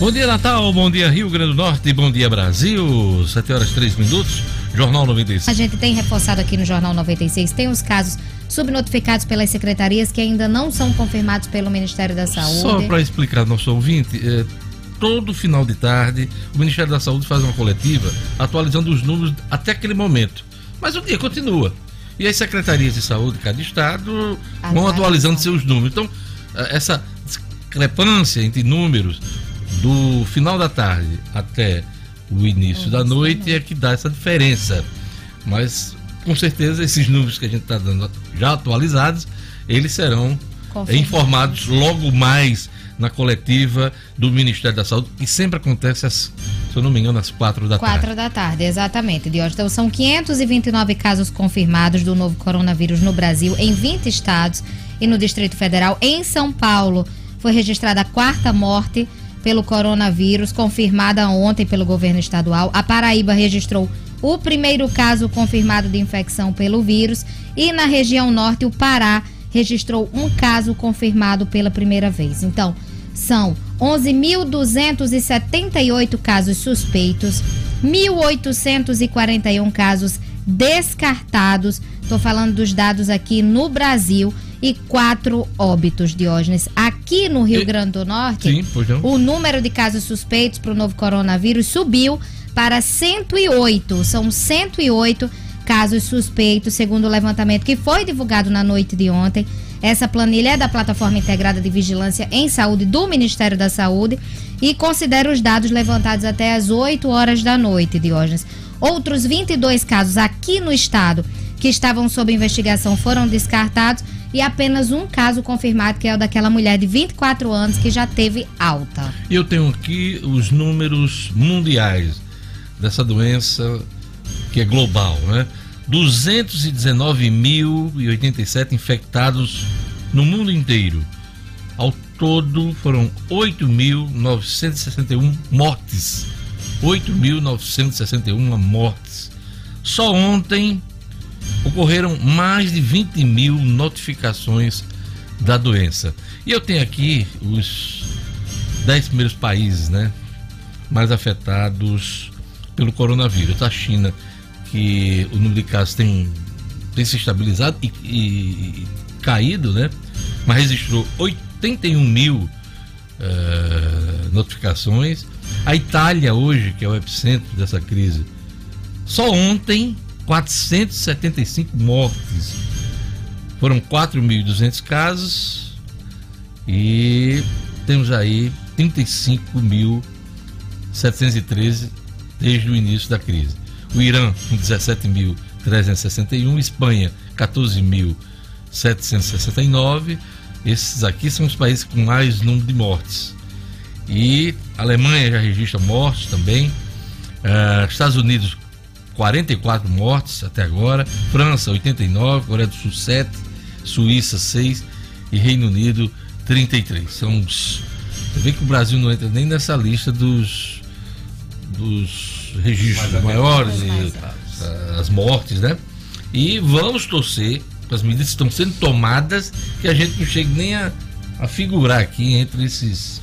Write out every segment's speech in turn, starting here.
Bom dia, Natal. Bom dia, Rio Grande do Norte. Bom dia, Brasil. 7 horas 3 minutos. Jornal 96. A gente tem reforçado aqui no Jornal 96. Tem os casos subnotificados pelas secretarias que ainda não são confirmados pelo Ministério da Saúde. Só para explicar ao nosso ouvinte, é, todo final de tarde o Ministério da Saúde faz uma coletiva atualizando os números até aquele momento. Mas o dia continua. E as secretarias de saúde de cada estado vão atualizando seus números. Então, eh, essa discrepância entre números do final da tarde até o início da noite é que dá essa diferença. Mas com certeza esses números que a gente está dando já atualizados, eles serão informados logo mais na coletiva do Ministério da Saúde, que sempre acontece, às, se eu não me engano, às quatro da quatro tarde. Quatro da tarde, exatamente, Diógenes. Então, são 529 casos confirmados do novo coronavírus no Brasil, em 20 estados e no Distrito Federal. Em São Paulo, foi registrada a quarta morte pelo coronavírus, confirmada ontem pelo governo estadual. A Paraíba registrou o primeiro caso confirmado de infecção pelo vírus e na região norte, o Pará registrou um caso confirmado pela primeira vez. Então, são 11.278 casos suspeitos, 1.841 casos descartados. Estou falando dos dados aqui no Brasil e quatro óbitos, Diógenes. Aqui no Rio Grande do Norte, Sim, o número de casos suspeitos para o novo coronavírus subiu para 108. São 108 casos suspeitos, segundo o levantamento que foi divulgado na noite de ontem. Essa planilha é da Plataforma Integrada de Vigilância em Saúde do Ministério da Saúde e considera os dados levantados até as 8 horas da noite, Diógenes. Outros 22 casos aqui no estado que estavam sob investigação foram descartados e apenas um caso confirmado, que é o daquela mulher de 24 anos que já teve alta. Eu tenho aqui os números mundiais dessa doença que é global, né? 219.087 infectados no mundo inteiro. Ao todo foram 8.961 mortes. 8.961 mortes. Só ontem ocorreram mais de 20 mil notificações da doença. E eu tenho aqui os 10 primeiros países, né? Mais afetados pelo coronavírus. A China, que o número de casos tem, tem se estabilizado e, e, e caído, né? Mas registrou 81 mil uh, notificações. A Itália, hoje, que é o epicentro dessa crise, só ontem 475 mortes. Foram 4.200 casos e temos aí 35.713 desde o início da crise. O Irã com 17.361, Espanha 14.769. Esses aqui são os países com mais número de mortes. E a Alemanha já registra mortes também. Uh, Estados Unidos 44 mortes até agora, França 89, Coreia do Sul 7, Suíça 6 e Reino Unido 33. São os. Você vê que o Brasil não entra nem nessa lista dos, dos registros maiores, e, as mortes, né? E vamos torcer as medidas que estão sendo tomadas que a gente não chegue nem a, a figurar aqui entre esses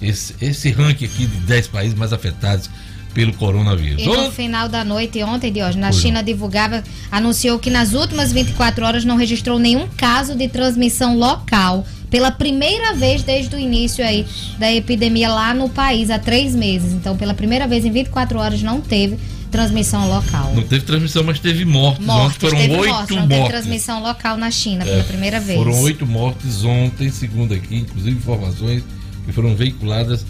esse, esse ranking aqui de 10 países mais afetados pelo coronavírus. E no final da noite, ontem, Diógenes, na China divulgava, anunciou que nas últimas 24 horas não registrou nenhum caso de transmissão local. Pela primeira vez desde o início aí da epidemia lá no país, há três meses. Então, pela primeira vez em 24 horas não teve transmissão local. Não teve transmissão, mas teve mortes. mortes ontem foram oito mortes. Não mortes. teve transmissão local na China é, pela primeira vez. Foram oito mortes ontem, segundo aqui, inclusive informações que foram veiculadas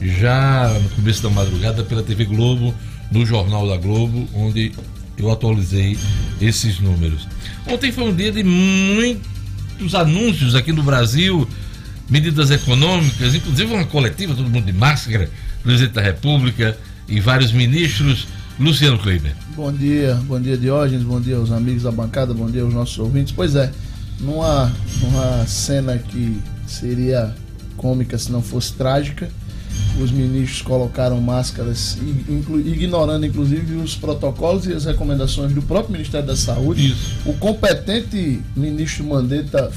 já no começo da madrugada pela TV Globo, no Jornal da Globo, onde eu atualizei esses números. Ontem foi um dia de muitos anúncios aqui no Brasil, medidas econômicas, inclusive uma coletiva, todo mundo de máscara, presidente da República e vários ministros. Luciano Kleiber. Bom dia, bom dia Diógenes, bom dia aos amigos da bancada, bom dia aos nossos ouvintes. Pois é, numa, numa cena que seria cômica se não fosse trágica, os ministros colocaram máscaras, ignorando inclusive os protocolos e as recomendações do próprio Ministério da Saúde. Isso. O competente ministro Mandetta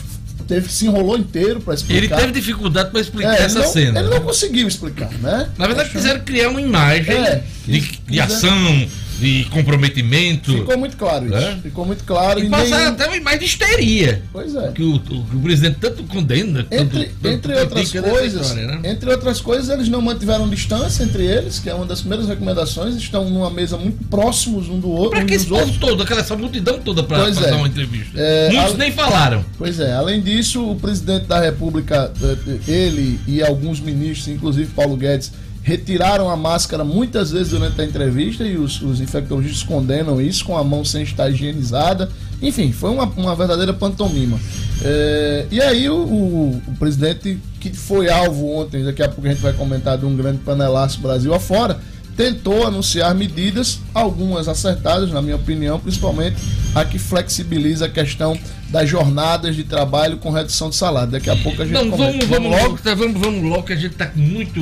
teve, se enrolou inteiro para explicar. Ele teve dificuldade para explicar é, essa não, cena. Ele não conseguiu explicar, né? Na verdade, quiseram criar uma imagem é, de, de ação de comprometimento. Ficou muito claro isso. É? Ficou muito claro. E, e passaram nem... até uma imagem de histeria. Pois é. Que o, o, o presidente tanto condena. Entre, tanto, entre tanto outras coisas, história, né? entre outras coisas, eles não mantiveram distância entre eles, que é uma das primeiras recomendações. Estão numa mesa muito próximos um do outro. Para um que esse povo todo, aquela essa multidão toda para fazer é. uma entrevista? É, Muitos nem falaram. Pois é. Além disso, o presidente da República, eh, ele e alguns ministros, inclusive Paulo Guedes, retiraram a máscara muitas vezes durante a entrevista e os, os infectologistas condenam isso com a mão sem estar higienizada. Enfim, foi uma, uma verdadeira pantomima. É, e aí o, o, o, presidente, que foi alvo ontem, daqui a pouco a gente vai comentar de um grande panelaço Brasil afora, tentou anunciar medidas, algumas acertadas, na minha opinião, principalmente a que flexibiliza a questão das jornadas de trabalho com redução de salário. Daqui a pouco a gente Não, vamos, vamos, logo, tá, vamos, vamos logo, que a gente está muito.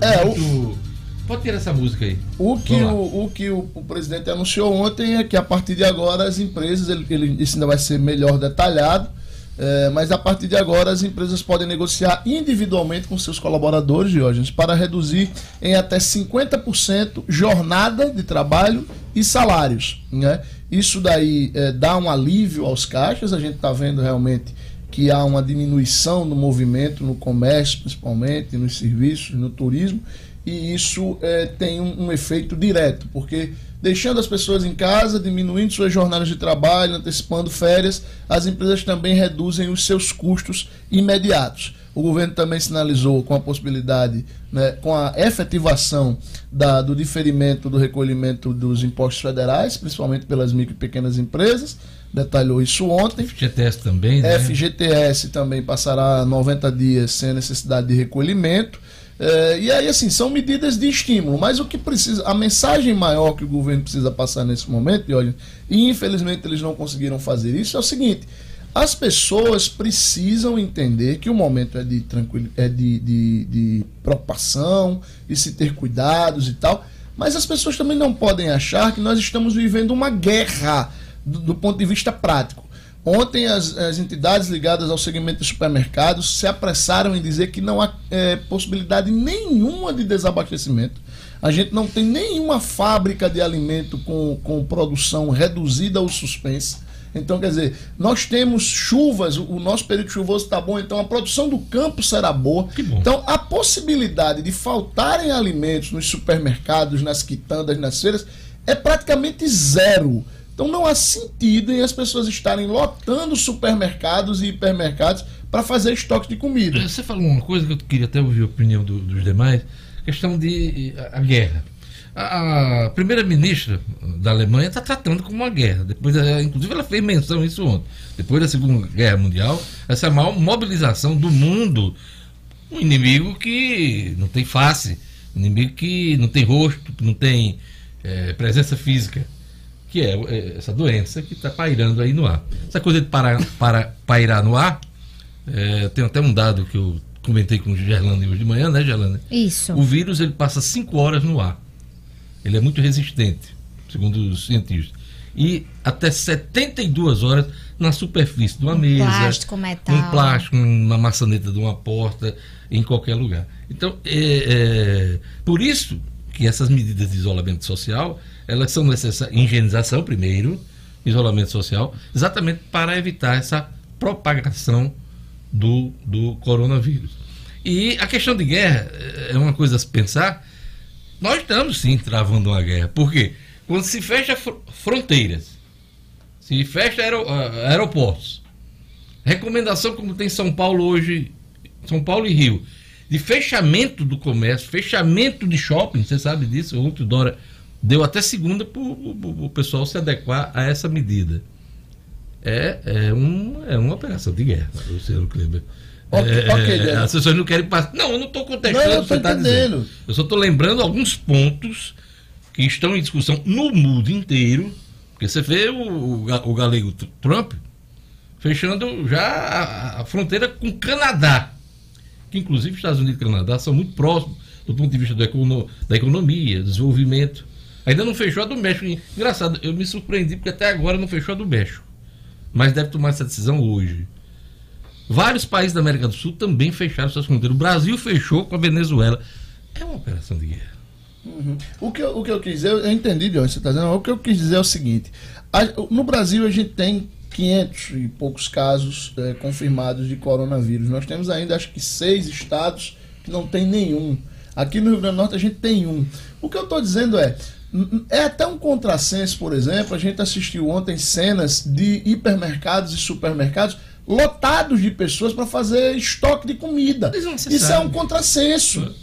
É, muito... O... Pode tirar essa música aí. O que, o, o, que o, o, presidente anunciou ontem é que a partir de agora as empresas, ele, ele, isso ainda vai ser melhor detalhado, é, mas a partir de agora as empresas podem negociar individualmente com seus colaboradores, Diógenes, para reduzir em até 50% jornada de trabalho e salários. Né? Isso daí é, dá um alívio aos caixas, a gente está vendo realmente que há uma diminuição do movimento no comércio, principalmente, nos serviços, no turismo, e isso é, tem um, um efeito direto, porque deixando as pessoas em casa, diminuindo suas jornadas de trabalho, antecipando férias, as empresas também reduzem os seus custos imediatos. O governo também sinalizou com a possibilidade, né, com a efetivação da, do diferimento do recolhimento dos impostos federais, principalmente pelas micro e pequenas empresas, detalhou isso ontem. FGTS também, né? FGTS também passará 90 dias sem necessidade de recolhimento. É, e aí, assim, são medidas de estímulo, mas o que precisa, a mensagem maior que o governo precisa passar nesse momento, e olha, infelizmente eles não conseguiram fazer isso, é o seguinte: as pessoas precisam entender que o momento é de tranquil, é de, de, de preocupação e se ter cuidados e tal, mas as pessoas também não podem achar que nós estamos vivendo uma guerra do, do ponto de vista prático. Ontem, as, as, entidades ligadas ao segmento de supermercados se apressaram em dizer que não há é, possibilidade nenhuma de desabastecimento. A gente não tem nenhuma fábrica de alimento com, com produção reduzida ou suspensa. Então, quer dizer, nós temos chuvas, o nosso período chuvoso está bom, então a produção do campo será boa. Então, a possibilidade de faltarem alimentos nos supermercados, nas quitandas, nas feiras, é praticamente zero. Então não há sentido em as pessoas estarem lotando supermercados e hipermercados para fazer estoque de comida. Você falou uma coisa que eu queria até ouvir a opinião do, dos demais, questão de a, a guerra. A, a primeira-ministra da Alemanha está tratando como uma guerra. Depois, inclusive, ela fez menção isso ontem. Depois da Segunda Guerra Mundial, essa maior mobilização do mundo. Um inimigo que não tem face, um inimigo que não tem rosto, que não tem é, presença física que é, é essa doença que está pairando aí no ar. Essa coisa de parar, para, pairar no ar, é, tem até um dado que eu comentei com o Gerlando hoje de manhã, né, Gerlando? Isso. O vírus ele passa 5 horas no ar. Ele é muito resistente, segundo os cientistas. E até 72 horas na superfície de uma um mesa, plástico, metal. um plástico, uma maçaneta de uma porta, em qualquer lugar. Então, é, é, por isso que essas medidas de isolamento social elas são necessárias, higienização primeiro, isolamento social, exatamente para evitar essa propagação do, do coronavírus. E a questão de guerra eh, é uma coisa a se pensar. Nós estamos sim travando uma guerra. Por quê? Quando se fecha fronteiras, se fecha ah, aeroportos, recomendação como tem São Paulo hoje, São Paulo e Rio, de fechamento do comércio, fechamento de shopping, você sabe disso, o Dora deu até segunda para o pessoal se adequar a essa medida. É, é, um, é uma operação de guerra, Luciano Kleber. Okay, é, okay, as pessoas não querem passar. Não, eu não estou contestando não, que você está dizendo. Eu só estou lembrando alguns pontos que estão em discussão no mundo inteiro. Porque você vê o, o galego Trump fechando já a, a fronteira com o Canadá. Que inclusive Estados Unidos e Canadá são muito próximos do ponto de vista econo, da economia, desenvolvimento. Ainda não fechou a do México. Engraçado, eu me surpreendi porque até agora não fechou a do México. Mas deve tomar essa decisão hoje. Vários países da América do Sul também fecharam suas fronteiras. O Brasil fechou com a Venezuela. É uma operação de guerra. Uhum. O, que eu, o que eu quis dizer, eu entendi de onde você está dizendo, o que eu quis dizer é o seguinte: a, no Brasil a gente tem 500 e poucos casos é, confirmados de coronavírus. Nós temos ainda, acho que, seis estados que não tem nenhum. Aqui no Rio Grande do Norte a gente tem um. O que eu estou dizendo é, é até um contrassenso, por exemplo, a gente assistiu ontem cenas de hipermercados e supermercados lotados de pessoas para fazer estoque de comida. Isso é um contrassenso.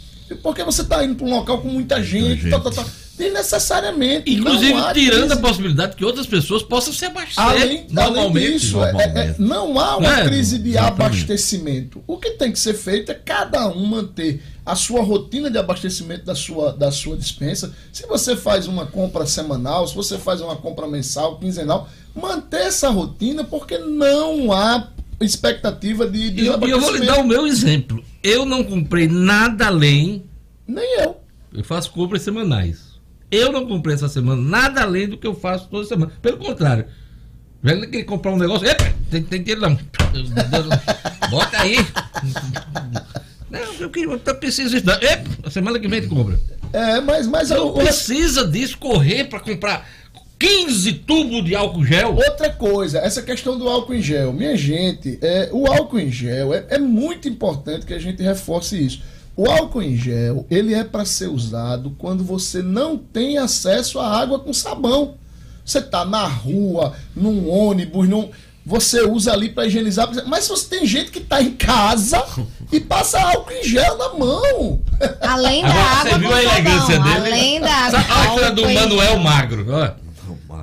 Porque você está indo para um local com muita gente, gente. Tá, tá, tá. Desnecessariamente. Inclusive tirando crise. a possibilidade que outras pessoas possam se abastecer. Além, normalmente, além disso, é, é, não há uma é, crise de abastecimento. O que tem que ser feito é cada um manter a sua rotina de abastecimento da sua, da sua dispensa. Se você faz uma compra semanal, se você faz uma compra mensal, quinzenal, manter essa rotina, porque não há expectativa de, de e eu, eu vou lhe dar o meu exemplo. Eu não comprei nada além. Nem eu. Eu faço compras semanais. Eu não comprei essa semana nada além do que eu faço toda semana. Pelo contrário. Já querer comprar um negócio. Epa, tem, tem dinheiro não. Bota aí. Não, eu, eu, eu preciso disso. Epa, a semana que vem te compra. É, mas. mas não eu, precisa disso correr para comprar 15 tubos de álcool gel. Outra coisa, essa questão do álcool em gel. Minha gente, é, o álcool em gel é, é muito importante que a gente reforce isso. O álcool em gel, ele é para ser usado quando você não tem acesso à água com sabão. Você está na rua, num ônibus, num, você usa ali para higienizar. Mas se você tem gente que está em casa e passa álcool em gel na mão. Além da Agora, água. Você viu a elegância dele? Além da água. Olha a do Manuel Magro.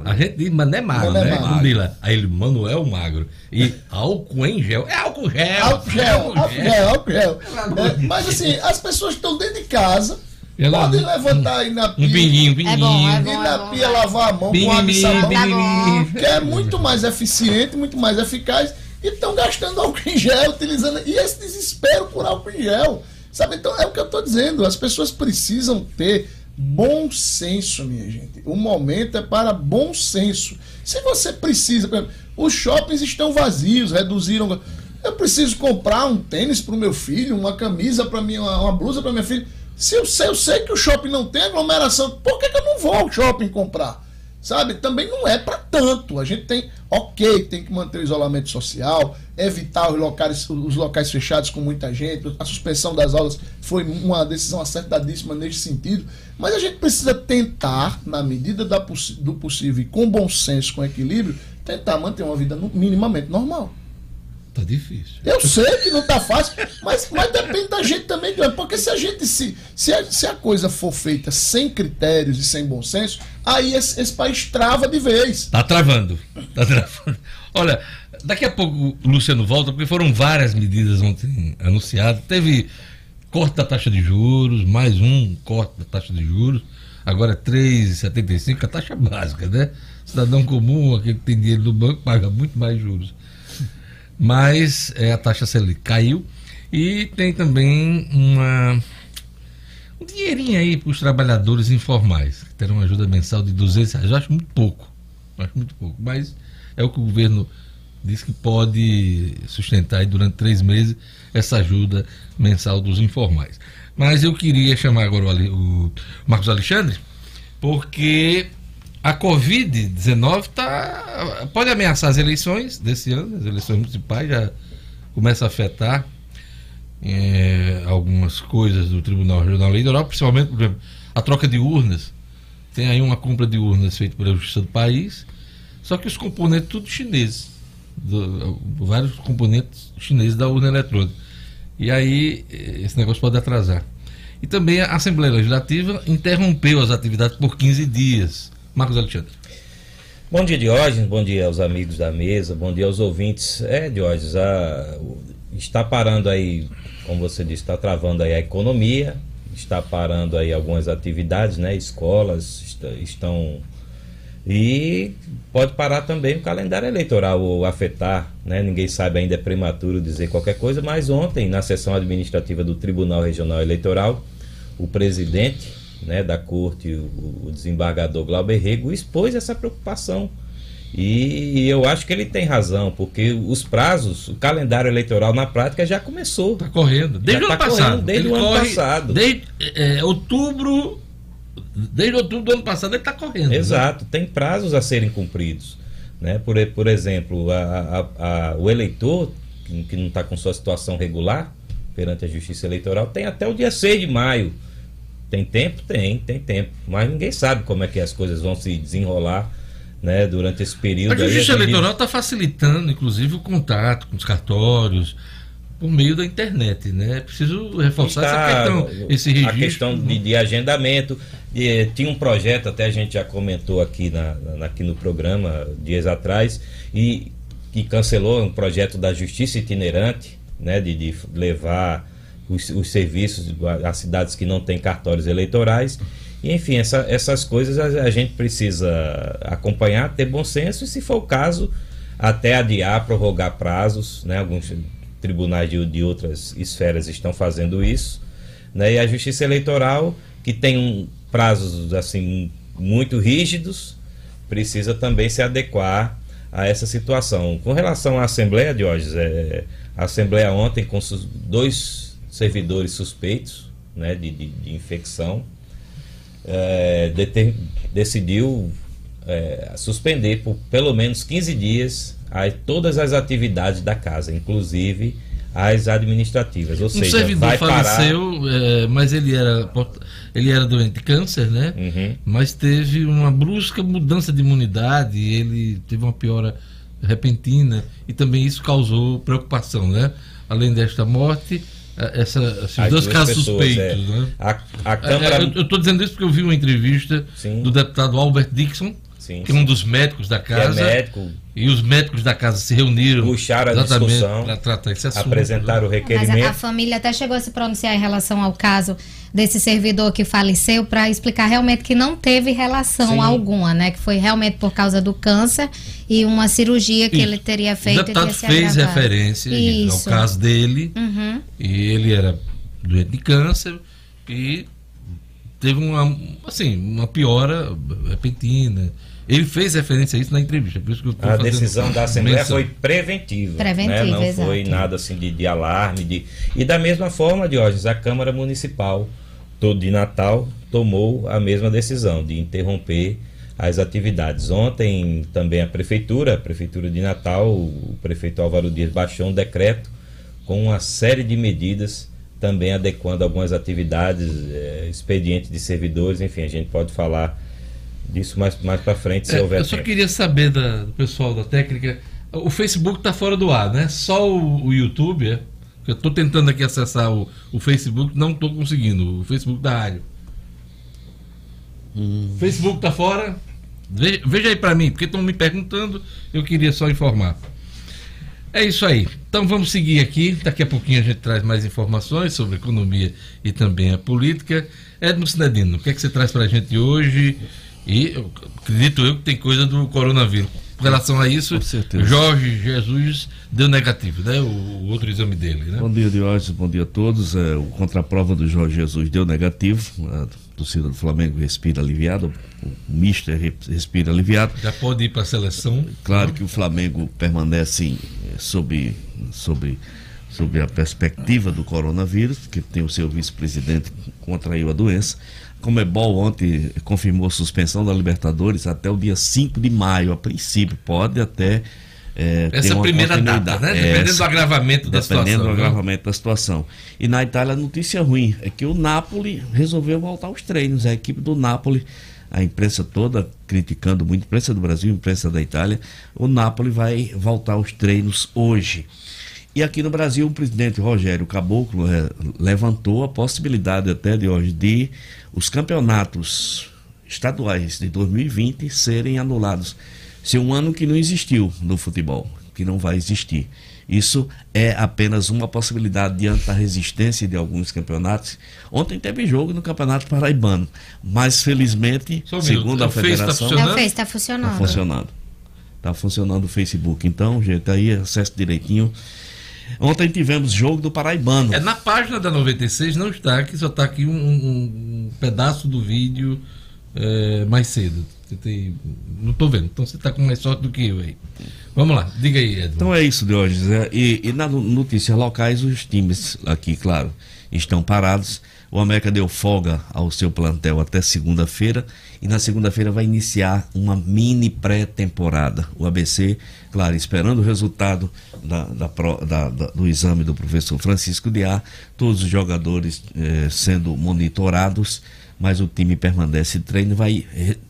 Olha. A gente diz, mas não é magro, né? Magro. Aí ele, Manuel Magro. E álcool em gel. É álcool gel. Álcool gel, álcool gel, álcool gel. É, mas assim, as pessoas estão dentro de casa. Ela, podem levantar aí na pia. Um pinguinho, um pinguinho. É bom, é bom, e na é pia lavar a mão com água e sabão. Tá que é muito mais eficiente, muito mais eficaz. E estão gastando álcool em gel, utilizando. E esse desespero por álcool em gel. Sabe? Então é o que eu estou dizendo. As pessoas precisam ter Bom senso, minha gente. O momento é para bom senso. Se você precisa, exemplo, os shoppings estão vazios, reduziram. Eu preciso comprar um tênis para o meu filho, uma camisa para mim, uma, uma blusa para minha filha. Se eu sei, eu sei que o shopping não tem aglomeração, por que, que eu não vou ao shopping comprar? Sabe? Também não é para tanto. A gente tem, ok, tem que manter o isolamento social, evitar os locais, os locais fechados com muita gente. A suspensão das aulas foi uma decisão acertadíssima nesse sentido. Mas a gente precisa tentar, na medida da, do possível e com bom senso, com equilíbrio, tentar manter uma vida minimamente normal. Tá difícil. Eu sei que não tá fácil, mas, mas depende da gente também, porque se a gente se, se a, se a coisa for feita sem critérios e sem bom senso, aí esse, esse país trava de vez. Tá travando. Tá travando. Olha, daqui a pouco o Luciano volta, porque foram várias medidas ontem anunciadas. Teve corte da taxa de juros, mais um corte da taxa de juros. Agora é 3,75, a taxa básica, né? Cidadão comum, aquele que tem dinheiro no banco, paga muito mais juros mas é, a taxa Selic caiu e tem também uma um dinheirinho aí para os trabalhadores informais, que terão uma ajuda mensal de 200 reais. Eu acho muito pouco, acho muito pouco, mas é o que o governo diz que pode sustentar durante três meses essa ajuda mensal dos informais. Mas eu queria chamar agora o, o Marcos Alexandre, porque a Covid-19 tá, pode ameaçar as eleições desse ano, as eleições municipais já começa a afetar é, algumas coisas do Tribunal Regional Eleitoral, principalmente, por exemplo, a troca de urnas. Tem aí uma compra de urnas feita pela Justiça do país, só que os componentes tudo chineses, do, vários componentes chineses da urna eletrônica. E aí esse negócio pode atrasar. E também a Assembleia Legislativa interrompeu as atividades por 15 dias Marcos Alexandre. Bom dia, Diógenes. Bom dia aos amigos da mesa. Bom dia aos ouvintes. É, Diógenes, a, está parando aí, como você disse, está travando aí a economia, está parando aí algumas atividades, né? Escolas está, estão. E pode parar também o calendário eleitoral ou afetar, né? Ninguém sabe ainda, é prematuro dizer qualquer coisa, mas ontem, na sessão administrativa do Tribunal Regional Eleitoral, o presidente né, da corte, o, o desembargador Glauber Rego, expôs essa preocupação E eu acho que ele tem razão, porque os prazos, o calendário eleitoral na prática já começou. Está correndo. Desde o ano tá passado. Desde ele o ano passado. Desde é, outubro. Desde outubro do ano passado ele está correndo. Né? Exato, né? tem prazos a serem cumpridos. Né? Por, por exemplo, a, a, a, o eleitor, que, que não está com sua situação regular perante a Justiça Eleitoral, tem até o dia 6 de maio. Tem tempo? Tem, tem tempo. Mas ninguém sabe como é que as coisas vão se desenrolar né, durante esse período. A Justiça aí, Eleitoral está facilitando, inclusive, o contato com os cartórios por meio da internet, né? É preciso reforçar Está, essa questão, esse registro. A questão de, de agendamento. De, tinha um projeto, até a gente já comentou aqui, na, na, aqui no programa, dias atrás, e que cancelou um projeto da Justiça Itinerante, né? De, de levar os, os serviços às cidades que não têm cartórios eleitorais. E, enfim, essa, essas coisas a, a, gente precisa acompanhar, ter bom senso e, se for o caso, até adiar, prorrogar prazos. Né? Alguns tribunais de, de outras esferas estão fazendo isso. Né? E a Justiça Eleitoral, que tem um, prazos assim muito rígidos, precisa também se adequar a essa situação. Com relação à Assembleia hoje, é, a Assembleia ontem com dois servidores suspeitos né, de, de, de infecção é, decidiu é, suspender por pelo menos 15 dias todas as atividades da casa, inclusive as administrativas. Ou um seja, servidor vai faleceu, parar... é, mas ele era, ele era doente de câncer, né? Uhum. Mas teve uma brusca mudança de imunidade, ele teve uma piora repentina e também isso causou preocupação, né? Além desta morte, essa, esses dois casos pessoas, suspeitos. É. Né? A, a Câmara... É, eu estou dizendo isso porque eu vi uma entrevista Sim. do deputado Albert Dixon, sim, que é um dos médicos da casa. Que é médico. E os médicos da casa se reuniram puxaram a discussão para tratar esse assunto. Apresentaram né? o requerimento. Mas a, a, família até chegou a se pronunciar em relação ao caso desse servidor que faleceu para explicar realmente que não teve relação Sim. alguma, né? Que foi realmente por causa do câncer e uma cirurgia que Isso. ele teria feito. O deputado fez agravado. referência Isso. ao caso dele uhum. e ele era doente de câncer e teve uma assim uma piora repentina ele fez referência a isso na entrevista. Por isso que a decisão da Assembleia menção. foi preventiva. Preventiva, né? Não exato. foi nada assim de, de alarme. De... E da mesma forma, Diógenes, a Câmara Municipal de Natal tomou a mesma decisão de interromper as atividades. Ontem também a Prefeitura, a Prefeitura de Natal, o prefeito Álvaro Dias baixou um decreto com uma série de medidas também adequando algumas atividades, é, expediente de servidores, enfim, a gente pode falar disso mais, mais para frente, se é, houver. Eu só tempo. queria saber da, do pessoal da técnica. O Facebook está fora do ar, né? Só o, o YouTube, é? Eu estou tentando aqui acessar o, o Facebook, não estou conseguindo. O Facebook da rádio. Hum. Facebook está fora? Veja, veja aí para mim, porque estão me perguntando, eu queria só informar. É isso aí. Então vamos seguir aqui. Daqui a pouquinho a gente traz mais informações sobre economia e também a política. Edmo Sinedino, o que é que você traz para a gente hoje? E eu, acredito eu que tem coisa do coronavírus. Com relação a isso, Jorge Jesus deu negativo, né? O, o, outro exame dele, né? Bom dia, Diógenes, bom dia a todos. É, o contraprova do Jorge Jesus deu negativo. A torcida do Flamengo respira aliviado, o Mister respira aliviado. Já pode ir para a seleção? Claro que o Flamengo permanece é, sob, sob, sob a perspectiva do coronavírus, porque tem o seu vice-presidente que contraiu a doença. Comebol ontem confirmou suspensão da Libertadores até o dia 5 de maio, a princípio, pode até. É, Essa primeira data, né? Dependendo Essa, do agravamento da dependendo situação. Dependendo do né? agravamento da situação. E na Itália, a notícia ruim é que o Napoli resolveu voltar aos treinos. A equipe do Napoli, a imprensa toda criticando muito, a imprensa do Brasil, a imprensa da Itália, o Napoli vai voltar aos treinos hoje. E aqui no Brasil, o presidente Rogério Caboclo é, levantou a possibilidade até de hoje de os campeonatos estaduais de 2020 serem anulados. Ser um ano que não existiu no futebol, que não vai existir. Isso é apenas uma possibilidade diante da resistência de alguns campeonatos. Ontem teve jogo no Campeonato Paraibano, mas felizmente, segundo a tá federação, está funcionando. Está funcionando. Está funcionando. Está funcionando o Facebook. Então, gente, aí acesso direitinho Ontem tivemos jogo do Paraibano. É na página da 96, não está aqui, só está aqui um, um, pedaço do vídeo é, mais cedo. Tem... Não estou vendo. Então você está com mais sorte do que eu aí. Vamos lá, diga aí, Edson. Então é isso, Diógenes. É, e, e nas notícias locais, os times aqui, claro, estão parados. O América deu folga ao seu plantel até segunda-feira e na segunda-feira vai iniciar uma mini pré-temporada. O ABC, claro, esperando o resultado da, da, da, do exame do professor Francisco Diá, todos os jogadores eh, sendo monitorados, mas o time permanece treino. Vai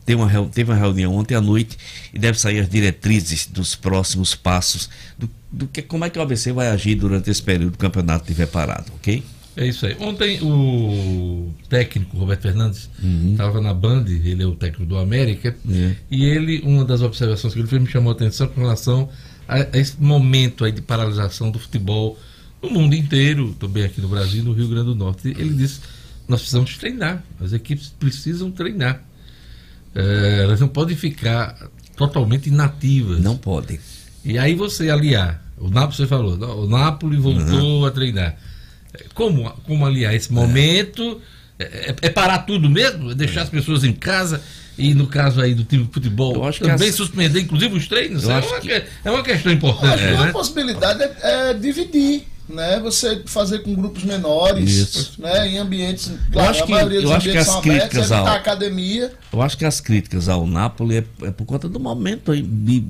ter uma, teve uma reunião ontem à noite e deve sair as diretrizes dos próximos passos do, do que como é que o ABC vai agir durante esse período do campeonato estiver parado, ok? É isso aí. Ontem o técnico Roberto Fernandes estava uhum. na Band, ele é o técnico do América, é. e ele, uma das observações que ele fez me chamou a atenção com relação a, a, esse momento aí de paralisação do futebol no mundo inteiro, também aqui no Brasil no Rio Grande do Norte. Ele disse: nós precisamos treinar, as equipes precisam treinar. É, elas não podem ficar totalmente inativas. Não podem. E aí você aliar, o Napoli você falou, o Napoli voltou uhum. a treinar como, como aliar esse momento? É, é, é parar tudo mesmo? É deixar as pessoas em casa? E no caso aí do time de futebol, eu acho que também as... suspender, inclusive, os treinos? É uma, que... é uma questão importante. Acho né? uma possibilidade é, é, dividir. Né, você fazer com grupos menores, Isso. né, em ambientes, claro, eu acho que, a maioria dos eu acho que as críticas ao, academia. Eu acho que as críticas ao Napoli é, é por conta do momento aí, de,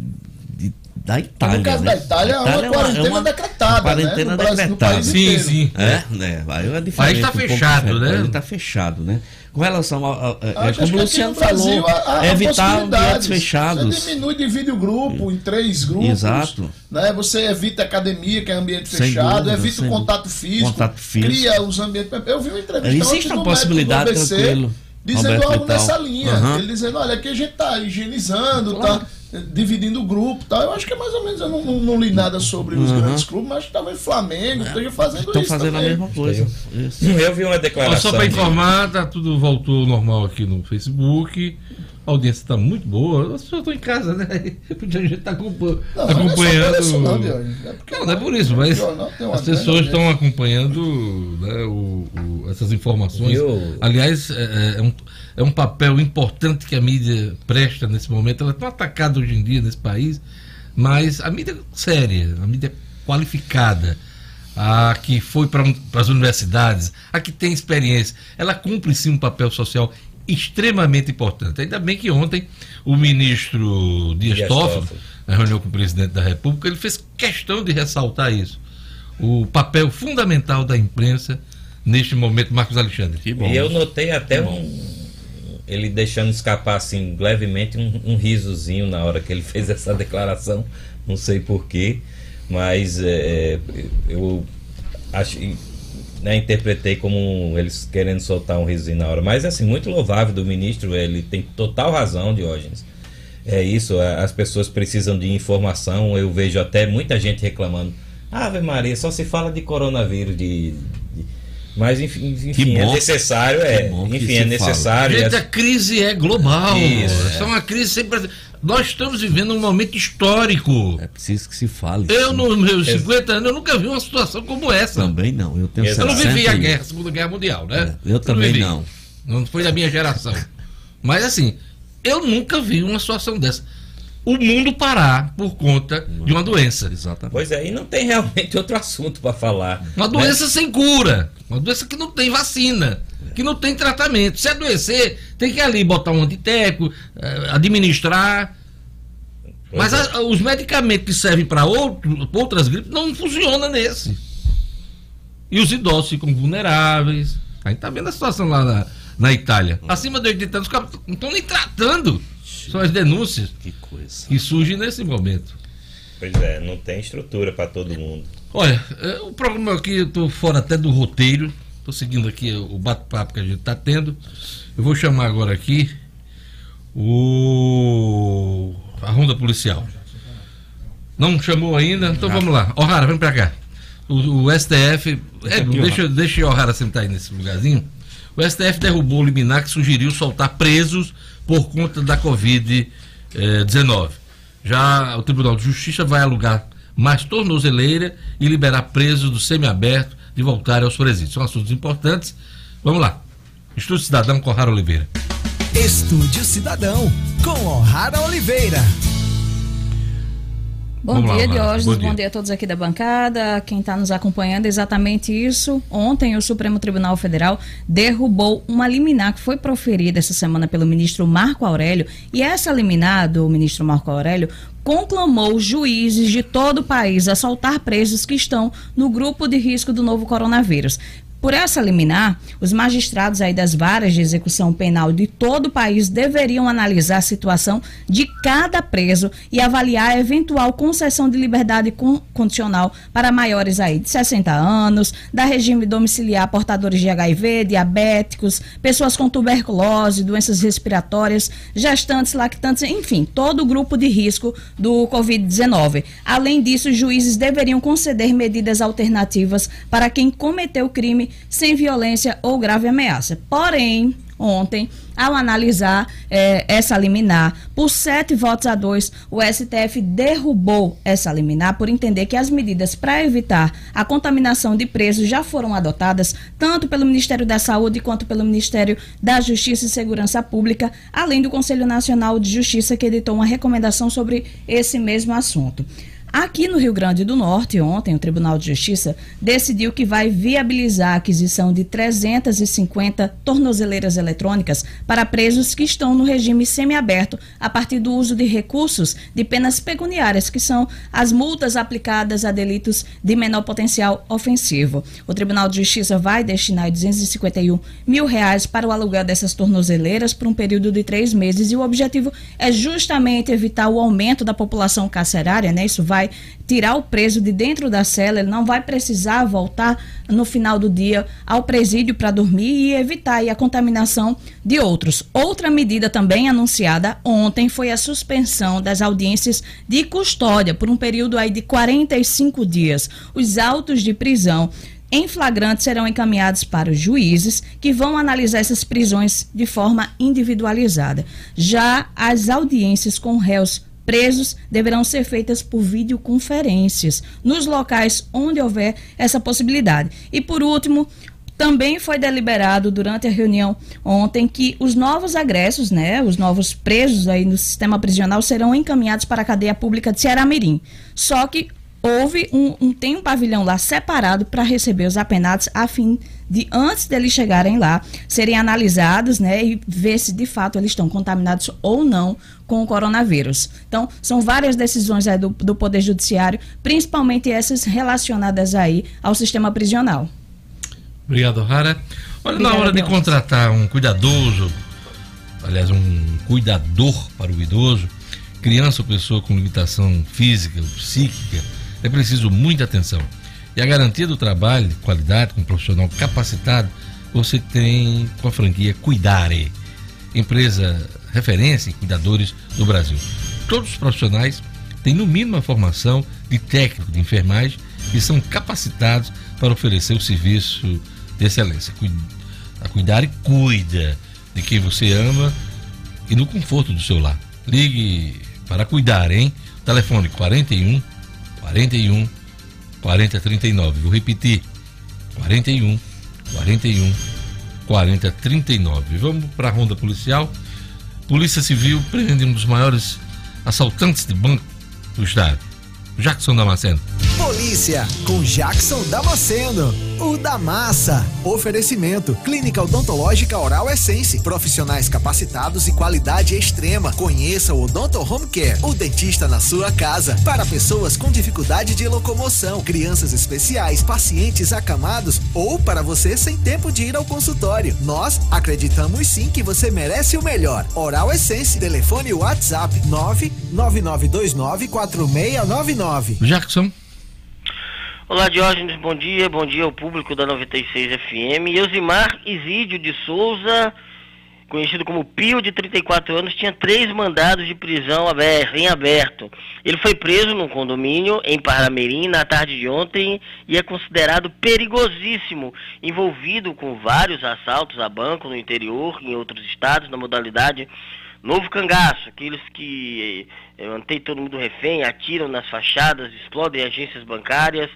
da Itália. No caso né? da Itália, é uma Itália quarentena é uma, decretada. Né? Quarentena né? decretada. sim, sim. É, né? Aí é diferente. Aí está um fechado, né? Aí está fechado, né? Com relação a. a, a é como o Luciano falou, a, evitar ambientes fechados. Você diminui, divide o grupo em três grupos. Exato. Né? Você evita a academia, que é ambiente sem fechado, dúvida, evita o contato físico, contato físico. Cria os ambientes. Eu vi uma entrevista. Existe uma possibilidade, tranquilo. Dizendo Roberto algo Vital. nessa linha. Uhum. Ele dizendo, olha, aqui a gente está higienizando, claro. tá dividindo o grupo tal. Eu acho que é mais ou menos, eu não, não, não li nada sobre os uhum. grandes clubes, mas talvez Flamengo é. esteja fazendo Estão isso. Estão fazendo também. a mesma coisa. Isso. Eu vi uma declaração. Só para informar, tá, tudo voltou normal aqui no Facebook. A audiência está muito boa. As pessoas estão em casa, né? A gente está acompanhando. Não, acompanhando... Não, não, é não, não é por isso, mas as pessoas estão acompanhando né, o, o, essas informações. Eu... Aliás, é, é, é, um, é um papel importante que a mídia presta nesse momento. Ela é tão atacada hoje em dia nesse país, mas a mídia séria, a mídia qualificada a que foi para as universidades, a que tem experiência, ela cumpre sim um papel social extremamente importante. Ainda bem que ontem o ministro Dias, Dias Toffoli, na reunião com o presidente da República, ele fez questão de ressaltar isso. O papel fundamental da imprensa neste momento, Marcos Alexandre. E eu notei até um, ele deixando escapar assim levemente um, um, risozinho na hora que ele fez essa declaração, não sei porquê, mas é, eu acho né, interpretei como eles querendo soltar um risinho na hora. Mas assim, muito louvável do ministro, ele tem total razão, Diógenes. É isso, as pessoas precisam de informação. Eu vejo até muita gente reclamando. Ave Maria, só se fala de coronavírus, de, de... Mas enfim, enfim é necessário, é. Enfim, é necessário. Gente, a crise é global. Isso, é. é uma crise sempre. Nós estamos vivendo um momento histórico. É preciso que se fale. Eu, nos meus 50 anos, eu nunca vi uma situação como essa. Também não. Eu tenho Eu não vivi a guerra, a Segunda Guerra Mundial, né? É, eu também não. Não foi da minha geração. Mas assim, eu nunca vi uma situação dessa. O mundo parar por conta de uma doença. Exatamente. Pois é, e não tem realmente outro assunto para falar. Uma doença sem cura. Uma doença que não tem vacina que não tem tratamento. Se adoecer, tem que ali botar um antiteco, eh, administrar. Mas a, os medicamentos que servem para outras gripes não funcionam nesse. E os idosos ficam vulneráveis. A gente tá vendo a situação lá na, na Itália. Acima de 80 anos, os caras não estão nem tratando. São as denúncias que, coisa. que surgem nesse momento. Pois é, não tem estrutura para todo mundo. Olha, é, o problema aqui, eu estou fora até do roteiro. Estou seguindo aqui o bate-papo que a gente está tendo. Eu vou chamar agora aqui o a ronda policial. Não chamou ainda? Então vamos lá. O'Hara, vem para cá. O, o STF. É, deixa, deixa o O'Hara sentar aí nesse lugarzinho. O STF derrubou o liminar que sugeriu soltar presos por conta da Covid-19. Eh, Já o Tribunal de Justiça vai alugar mais tornozeleira e liberar presos do semiaberto de voltar aos presídios. São assuntos importantes. Vamos lá. Estudo Cidadão Corrara Oliveira. Estúdio Cidadão, com O'Hara Oliveira. Bom Vamos dia, Diógenes. Bom, Bom dia. a todos aqui da bancada. Quem está nos acompanhando, exatamente isso. Ontem, o Supremo Tribunal Federal derrubou uma liminar que foi proferida essa semana pelo ministro Marco Aurélio. E essa liminar do ministro Marco Aurélio conclamou juízes de todo o país a soltar presos que estão no grupo de risco do novo coronavírus. Por essa liminar, os magistrados aí das varas de execução penal de todo o país deveriam analisar a situação de cada preso e avaliar a eventual concessão de liberdade condicional para maiores aí de 60 anos, da regime domiciliar portadores de HIV, diabéticos, pessoas com tuberculose, doenças respiratórias, gestantes, lactantes, enfim, todo o grupo de risco do Covid-19. Além disso, os juízes deveriam conceder medidas alternativas para quem cometeu crime sem violência ou grave ameaça. Porém, ontem, ao analisar eh, essa liminar, por sete votos a dois, o STF derrubou essa liminar por entender que as medidas para evitar a contaminação de presos já foram adotadas tanto pelo Ministério da Saúde quanto pelo Ministério da Justiça e Segurança Pública, além do Conselho Nacional de Justiça que editou uma recomendação sobre esse mesmo assunto. Aqui no Rio Grande do Norte, ontem, o Tribunal de Justiça decidiu que vai viabilizar a aquisição de 350 tornozeleiras eletrônicas para presos que estão no regime semiaberto a partir do uso de recursos de penas pecuniárias, que são as multas aplicadas a delitos de menor potencial ofensivo. O Tribunal de Justiça vai destinar 251 mil reais para o aluguel dessas tornozeleiras por um período de três meses e o objetivo é justamente evitar o aumento da população carcerária, né? Isso vai vai tirar o preso de dentro da cela, ele não vai precisar voltar no final do dia ao presídio para dormir e evitar a contaminação de outros. Outra medida também anunciada ontem foi a suspensão das audiências de custódia por um período aí de 45 dias. Os autos de prisão em flagrante serão encaminhados para os juízes, que vão analisar essas prisões de forma individualizada. Já as audiências com réus presos deverão ser feitas por videoconferências nos locais onde houver essa possibilidade. E por último, também foi deliberado durante a reunião ontem que os novos agressos, né, os novos presos aí no sistema prisional serão encaminhados para a cadeia pública de Ceará Mirim. Só que houve um, um tem um pavilhão lá separado para receber os apenados a fim de antes deles chegarem lá serem analisados, né, e ver se de fato eles estão contaminados ou não com o coronavírus. Então, são várias decisões do, do Poder Judiciário, principalmente essas relacionadas aí ao sistema prisional. Obrigado, Rara. Olha, Obrigada, na hora de contratar um cuidadoso, aliás, um cuidador para o idoso, criança ou pessoa com limitação física ou psíquica, é preciso muita atenção. E a garantia do trabalho, de qualidade, com um profissional capacitado, você tem com a franquia Cuidare, empresa referência em cuidadores do Brasil. Todos os profissionais têm no mínimo a formação de técnico de enfermagem e são capacitados para oferecer o serviço de excelência. A Cuidare cuida de quem você ama e no conforto do seu lar. Ligue para cuidar, hein? Telefone 41 41 40 39. Vou repetir: 41 41 40 39. Vamos para a ronda policial. Polícia Civil prende um dos maiores assaltantes de banco do estado. Jackson Damasceno. Polícia com Jackson Damasceno. O da massa. Oferecimento: Clínica Odontológica Oral Essence. Profissionais capacitados e qualidade extrema. Conheça o Odonto Home Care, o dentista na sua casa. Para pessoas com dificuldade de locomoção, crianças especiais, pacientes acamados ou para você sem tempo de ir ao consultório. Nós acreditamos sim que você merece o melhor. Oral Essence. Telefone WhatsApp 999294699. Jackson. Olá, Diógenes, bom dia, bom dia ao público da 96 FM. Eusimar Isídio de Souza, conhecido como Pio, de 34 anos, tinha três mandados de prisão em aberto. Ele foi preso num condomínio em Paramirim na tarde de ontem e é considerado perigosíssimo, envolvido com vários assaltos a banco no interior e em outros estados, na modalidade Novo Cangaço, aqueles que eh, mantêm todo mundo refém, atiram nas fachadas, explodem agências bancárias.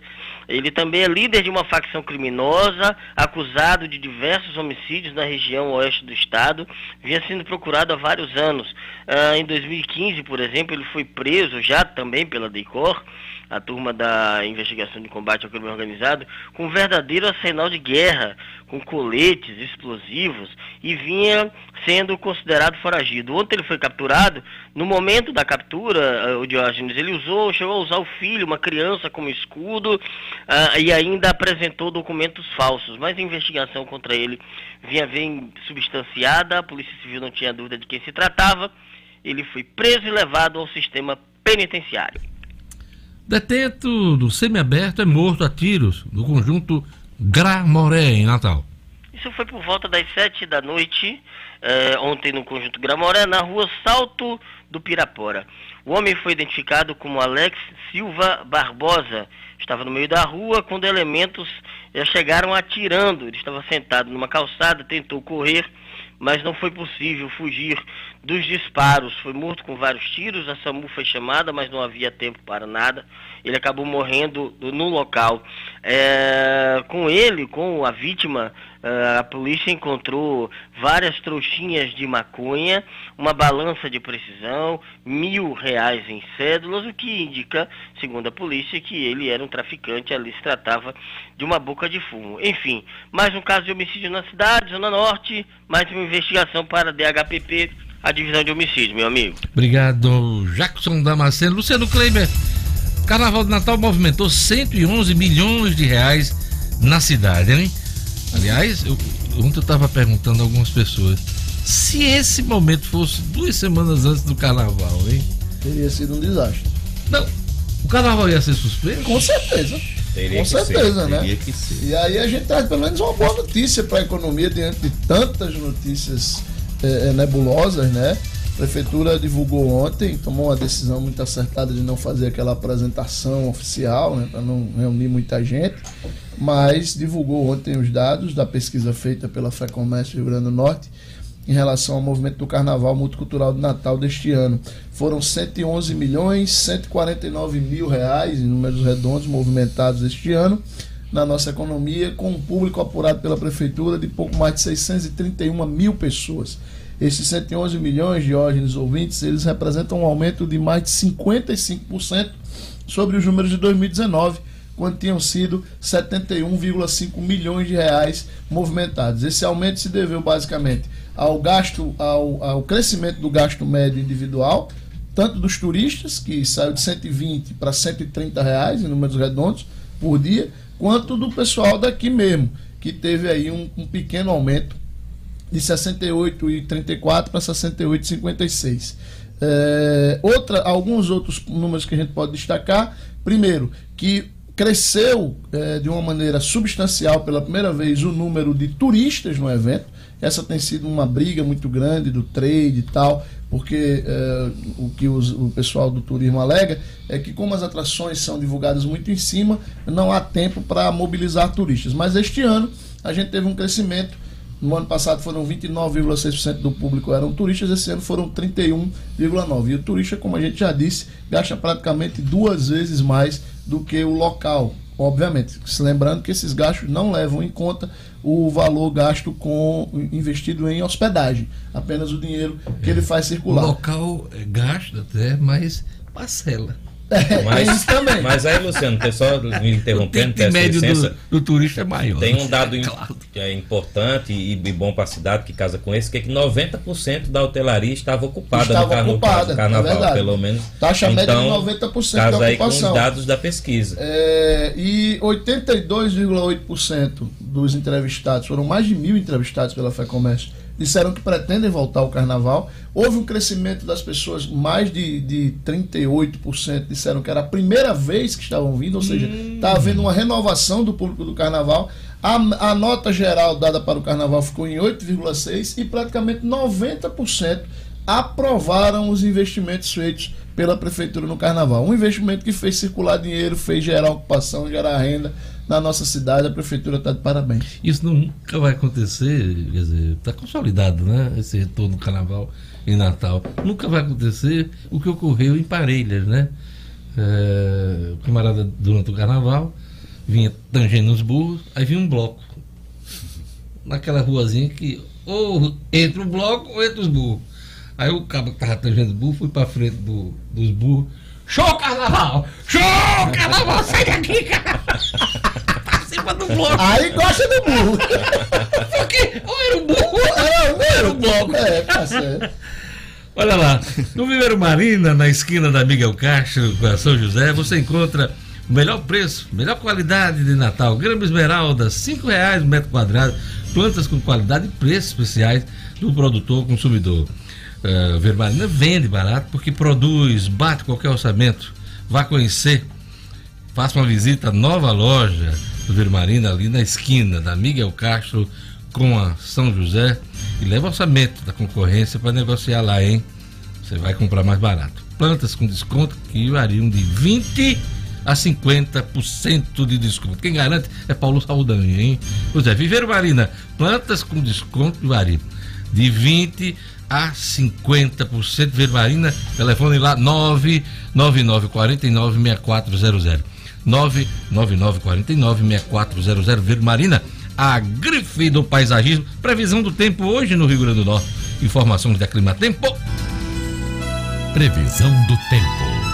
Ele também é líder de uma facção criminosa, acusado de diversos homicídios na região oeste do estado, vinha sendo procurado há vários anos. Ah, em 2015, por exemplo, ele foi preso já também pela DECOR a turma da investigação de combate ao crime organizado, com um verdadeiro arsenal de guerra, com coletes explosivos, e vinha sendo considerado foragido. Ontem ele foi capturado, no momento da captura, eh, o Diógenes, ele usou, chegou a usar o filho, uma criança, como escudo, uh, e ainda apresentou documentos falsos, mas a investigação contra ele vinha bem substanciada, a Polícia Civil não tinha dúvida de quem se tratava, ele foi preso e levado ao sistema penitenciário. Detento do semiaberto é morto a tiros no conjunto Gramoré, em Natal. Isso foi por volta das sete da noite, eh, ontem no conjunto Gramoré, na rua Salto do Pirapora. O homem foi identificado como Alex Silva Barbosa. Estava no meio da rua quando elementos eh, chegaram atirando. Ele estava sentado numa calçada, tentou correr mas não foi possível fugir dos disparos. Foi morto com vários tiros, a SAMU foi chamada, mas não havia tempo para nada. Ele acabou morrendo no local. É, com ele, com a vítima, a polícia encontrou várias trouxinhas de maconha, uma balança de precisão, mil reais em cédulas, o que indica, segundo a polícia, que ele era um traficante, ali se tratava de uma boca de fumo. Enfim, mais um caso de homicídio na cidade, Zona Norte, mais uma investigação para a DHPP, a divisão de homicídio, meu amigo. Obrigado, Jackson Damasceno. Luciano Kleiber, Carnaval de Natal movimentou 111 milhões de reais na cidade, hein? Aliás, eu, ontem eu estava perguntando a algumas pessoas se esse momento fosse duas semanas antes do carnaval, hein? Teria sido um desastre. Não, o carnaval ia ser suspenso? Com certeza. Teria Com certeza, ser, né? E aí a gente traz pelo menos uma boa notícia para a economia diante de tantas notícias é, nebulosas, né? A prefeitura divulgou ontem, tomou uma decisão muito acertada de não fazer aquela apresentação oficial, né, para não reunir muita gente, mas divulgou ontem os dados da pesquisa feita pela Fé Comércio Rio Grande do Norte em relação ao movimento do Carnaval Multicultural de Natal deste ano. Foram 111 milhões 149 mil reais em números redondos movimentados este ano na nossa economia, com um público apurado pela Prefeitura de pouco mais de 631 mil pessoas. Esses 111 milhões de órgãos ouvintes, eles representam um aumento de mais de 55% sobre os números de 2019, quando tinham sido 71,5 milhões de reais movimentados. Esse aumento se deveu basicamente ao gasto, ao, ao crescimento do gasto médio individual, tanto dos turistas, que saiu de 120 para 130 reais em números redondos por dia, quanto do pessoal daqui mesmo, que teve aí um, um pequeno aumento de 68,34 para 68,56. É, outra, alguns outros números que a gente pode destacar. Primeiro, que cresceu é, de uma maneira substancial pela primeira vez o número de turistas no evento. Essa tem sido uma briga muito grande do trade e tal, porque é, o que os, o pessoal do turismo alega é que, como as atrações são divulgadas muito em cima, não há tempo para mobilizar turistas. Mas este ano a gente teve um crescimento no ano passado foram 29,6% do público eram turistas, esse ano foram 31,9%. E o turista, como a gente já disse, gasta praticamente duas vezes mais do que o local. Obviamente, lembrando que esses gastos não levam em conta o valor gasto com investido em hospedagem, apenas o dinheiro que ele faz circular. O local é gasta até, mas parcela. É, mas, também. mas aí, Luciano, só me interrompendo, o médio licença, do, do, turista é maior. Tem um dado é claro. que é importante e, bom para a cidade que casa com esse, que é que 90% da hotelaria estava ocupada estava no, carno, ocupada, no carnaval, é pelo menos. Taxa então, média de 90% casa da ocupação. aí com os dados da pesquisa. É, e 82,8% dos entrevistados, foram mais de mil entrevistados pela FEComércio, disseram que pretendem voltar ao carnaval. Houve um crescimento das pessoas, mais de, de 38% disseram que era a primeira vez que estavam vindo, ou seja, está hum. havendo uma renovação do público do carnaval. A, a nota geral dada para o carnaval ficou em 8,6% e praticamente 90% aprovaram os investimentos feitos pela prefeitura no carnaval. Um investimento que fez circular dinheiro, fez gerar ocupação, gerar renda, na nossa cidade, a prefeitura está de parabéns. Isso nunca vai acontecer, quer dizer, está consolidado, né? Esse retorno do carnaval em Natal. Nunca vai acontecer o que ocorreu em Parelhas, né? É, o camarada, durante o carnaval, vinha tangendo os burros, aí vinha um bloco. Naquela ruazinha que ou entra o bloco ou entra os burros. Aí o cabo que tava tangendo os burros foi pra frente do, dos burros. Show carnaval! Show carnaval! Sai daqui, cara! Participa do bloco! Aí gosta do burro! Porque ou era o burro ou era o bloco! É, tá certo. Olha lá, no Viveiro Marina, na esquina da Miguel Castro, com a São José, você encontra o melhor preço, melhor qualidade de Natal. Grama esmeralda, reais o metro quadrado. Plantas com qualidade e preços especiais do produtor consumidor. Vermarina vende barato porque produz, bate qualquer orçamento. Vá conhecer, faça uma visita à nova loja do Vermarina ali na esquina da Miguel Castro com a São José e leva orçamento da concorrência para negociar lá, hein? Você vai comprar mais barato. Plantas com desconto que variam de 20 a 50% de desconto. Quem garante é Paulo Saldanha, hein? Pois é, Marina, plantas com desconto variam de 20 a 50%. Viveiro Marina, telefone lá 99949 6400. 99949 6400. Viveiro Marina a grife do paisagismo. Previsão do tempo hoje no Rio Grande do Norte. Informações da Clima Tempo. Previsão do tempo.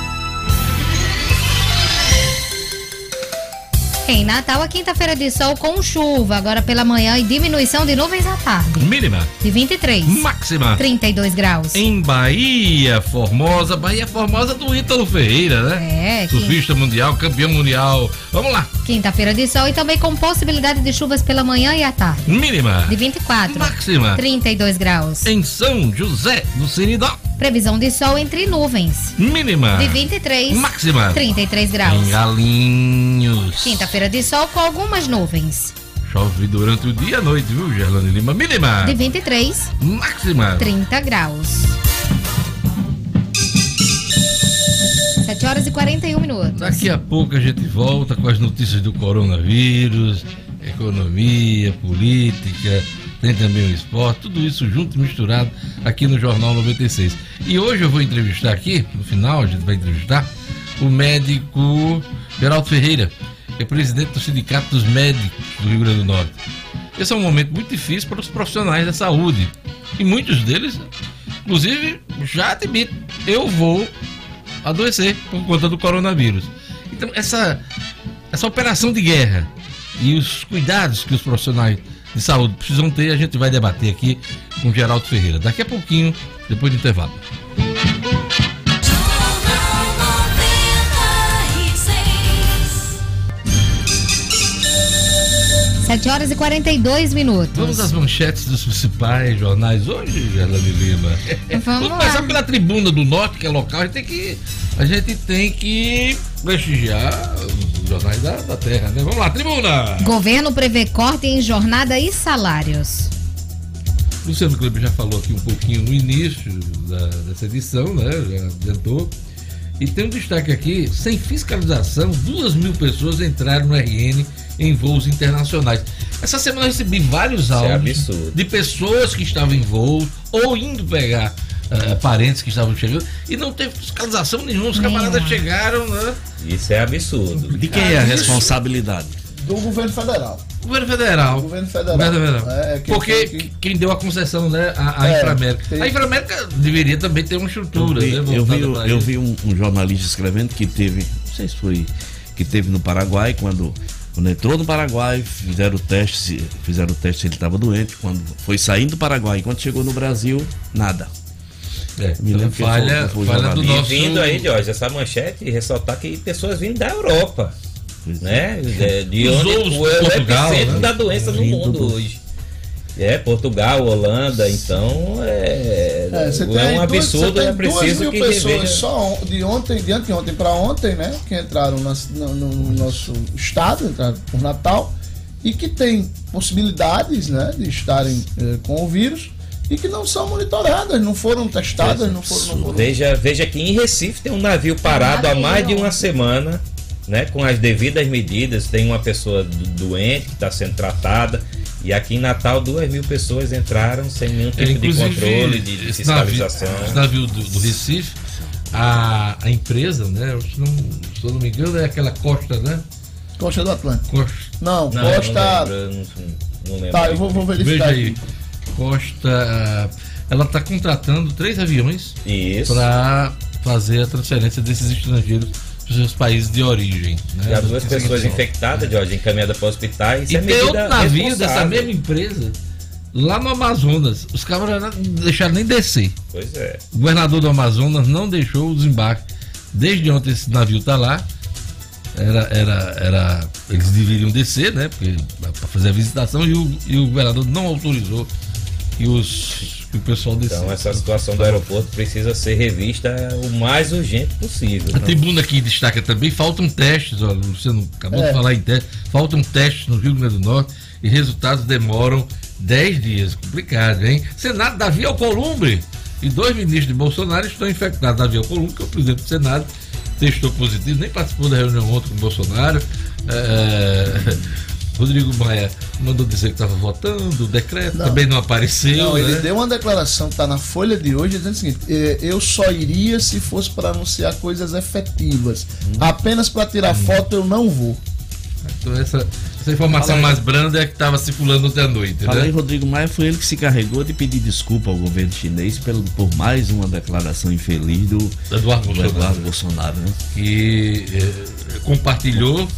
Em Natal, a quinta-feira de sol com chuva, agora pela manhã e diminuição de nuvens à tarde. Mínima. De 23. Máxima. 32 graus. Em Bahia, Formosa, Bahia Formosa do Ítalo Ferreira, né? É. Surfista mundial, campeão mundial. Vamos lá. Quinta-feira de sol e também com possibilidade de chuvas pela manhã e à tarde. Mínima. De 24. Máxima. 32 graus. Em São José do Siridó. Previsão de sol entre nuvens. Mínima. De 23. Máxima. 33 graus. Em Galinhos. Quinta-feira de sol com algumas nuvens. Chove durante o dia e a noite, viu, Gerlane Lima? Mínima. De 23. Máxima. 30 graus. 7 horas e 41 minutos. Daqui a pouco a gente volta com as notícias do coronavírus, economia, política tem também o esporte, tudo isso junto e misturado aqui no Jornal 96. E hoje eu vou entrevistar aqui, no final a gente vai entrevistar, o médico Geraldo Ferreira, é presidente do Sindicato dos Médicos do Rio Grande do Norte. Esse é um momento muito difícil para os profissionais da saúde. E muitos deles, inclusive, já admitem, eu vou adoecer por conta do coronavírus. Então, essa, essa operação de guerra e os cuidados que os profissionais de saúde precisam ter, a gente vai debater aqui com Geraldo Ferreira. Daqui a pouquinho, depois do intervalo. 7 horas e 42 minutos. Vamos às manchetes dos principais jornais hoje, Gerlane Lima. Vamos, começar pela Tribuna do Norte, que é local. A gente tem que, a gente tem que prestigiar os jornais da, da terra, né? Vamos lá, Tribuna! Governo prevê corte em jornada e salários. Luciano Kleber já falou aqui um pouquinho no início da, dessa edição, né? Já adiantou. E tem um destaque aqui: sem fiscalização, duas mil pessoas entraram no RN em voos internacionais. Essa semana eu recebi vários é áudios é de pessoas que estavam em voo ou indo pegar uh, parentes que estavam chegando e não teve fiscalização nenhuma. Os camaradas chegaram, né? Isso é absurdo. De quem é a responsabilidade? Do governo federal. Governo federal. Governo federal. Governo federal. É, quem Porque que... quem deu a concessão, né? A, a é, Inframérica. Tem... A Inframérica deveria também ter uma estrutura. Eu vi, né, eu vi, eu vi um, um, jornalista escrevendo que teve, não sei se foi, que teve no Paraguai, quando, quando entrou no Paraguai, fizeram o teste, fizeram o teste se ele estava doente. Quando foi saindo do Paraguai, quando chegou no Brasil, nada. É, Me lembro falha, falha do nosso... E vindo aí, Jorge, essa manchete ressaltar que pessoas vindo da Europa né? É, de Os onde o, é Portugal, o né? da doença no mundo do... hoje. É, Portugal, Holanda, então é, é, é um absurdo, é preciso que pessoas reveja... só de ontem, de anteontem para ontem, né, que entraram no, no, nosso estado, entraram por Natal, e que tem possibilidades, né, de estarem eh, com o vírus e que não são monitoradas, não foram testadas, não foram, não foram... Veja, veja que em Recife tem um navio parado há mais de uma semana né, com as devidas medidas. Tem uma pessoa doente que está sendo tratada. E aqui em Natal, duas mil pessoas entraram sem nenhum tipo é, de controle, de, de fiscalização. Navio, navio do, do Recife, a, a empresa, né? Se, não, se eu não me engano, é aquela costa, né? Costa do Atlântico. Costa. Não, não Costa. Não lembro, não, lembro tá, eu vou, vou verificar. Veja aí. Costa. Ela está contratando três aviões para fazer a transferência desses estrangeiros para os seus países de origem. Né? E as duas pessoas infectadas, é. Jorge, encaminhadas para hospitais. E é tem outro navio dessa mesma empresa lá no Amazonas. Os caras não deixaram nem descer. Pois é. O governador do Amazonas não deixou o desembarque. Desde ontem esse navio está lá. Era, era, era, eles deveriam descer, né? Para fazer a visitação e o, e o governador não autorizou que os que o pessoal decide. Então essa situação do aeroporto precisa ser revista o mais urgente possível. A tribuna aqui destaca também, faltam testes, ó, Luciano acabou é. de falar em testes, faltam testes no Rio Grande do Norte e resultados demoram 10 dias. Complicado, hein? Senado Davi Alcolumbre e dois ministros de Bolsonaro estão infectados. Davi Alcolumbre, que é o presidente do Senado, testou positivo, nem participou da reunião ontem com o Bolsonaro. É... Rodrigo Maia mandou dizer que estava votando, o decreto não. também não apareceu. Não, né? ele deu uma declaração, está na Folha de hoje, dizendo o seguinte: é, eu só iria se fosse para anunciar coisas efetivas. Hum. Apenas para tirar hum. foto eu não vou. Então essa, essa informação mais branda é que estava circulando ontem à noite. Falei, né? Rodrigo Maia foi ele que se carregou de pedir desculpa ao governo chinês pelo, por mais uma declaração infeliz do Eduardo Bolsonaro, Eduardo Bolsonaro né? que eh, compartilhou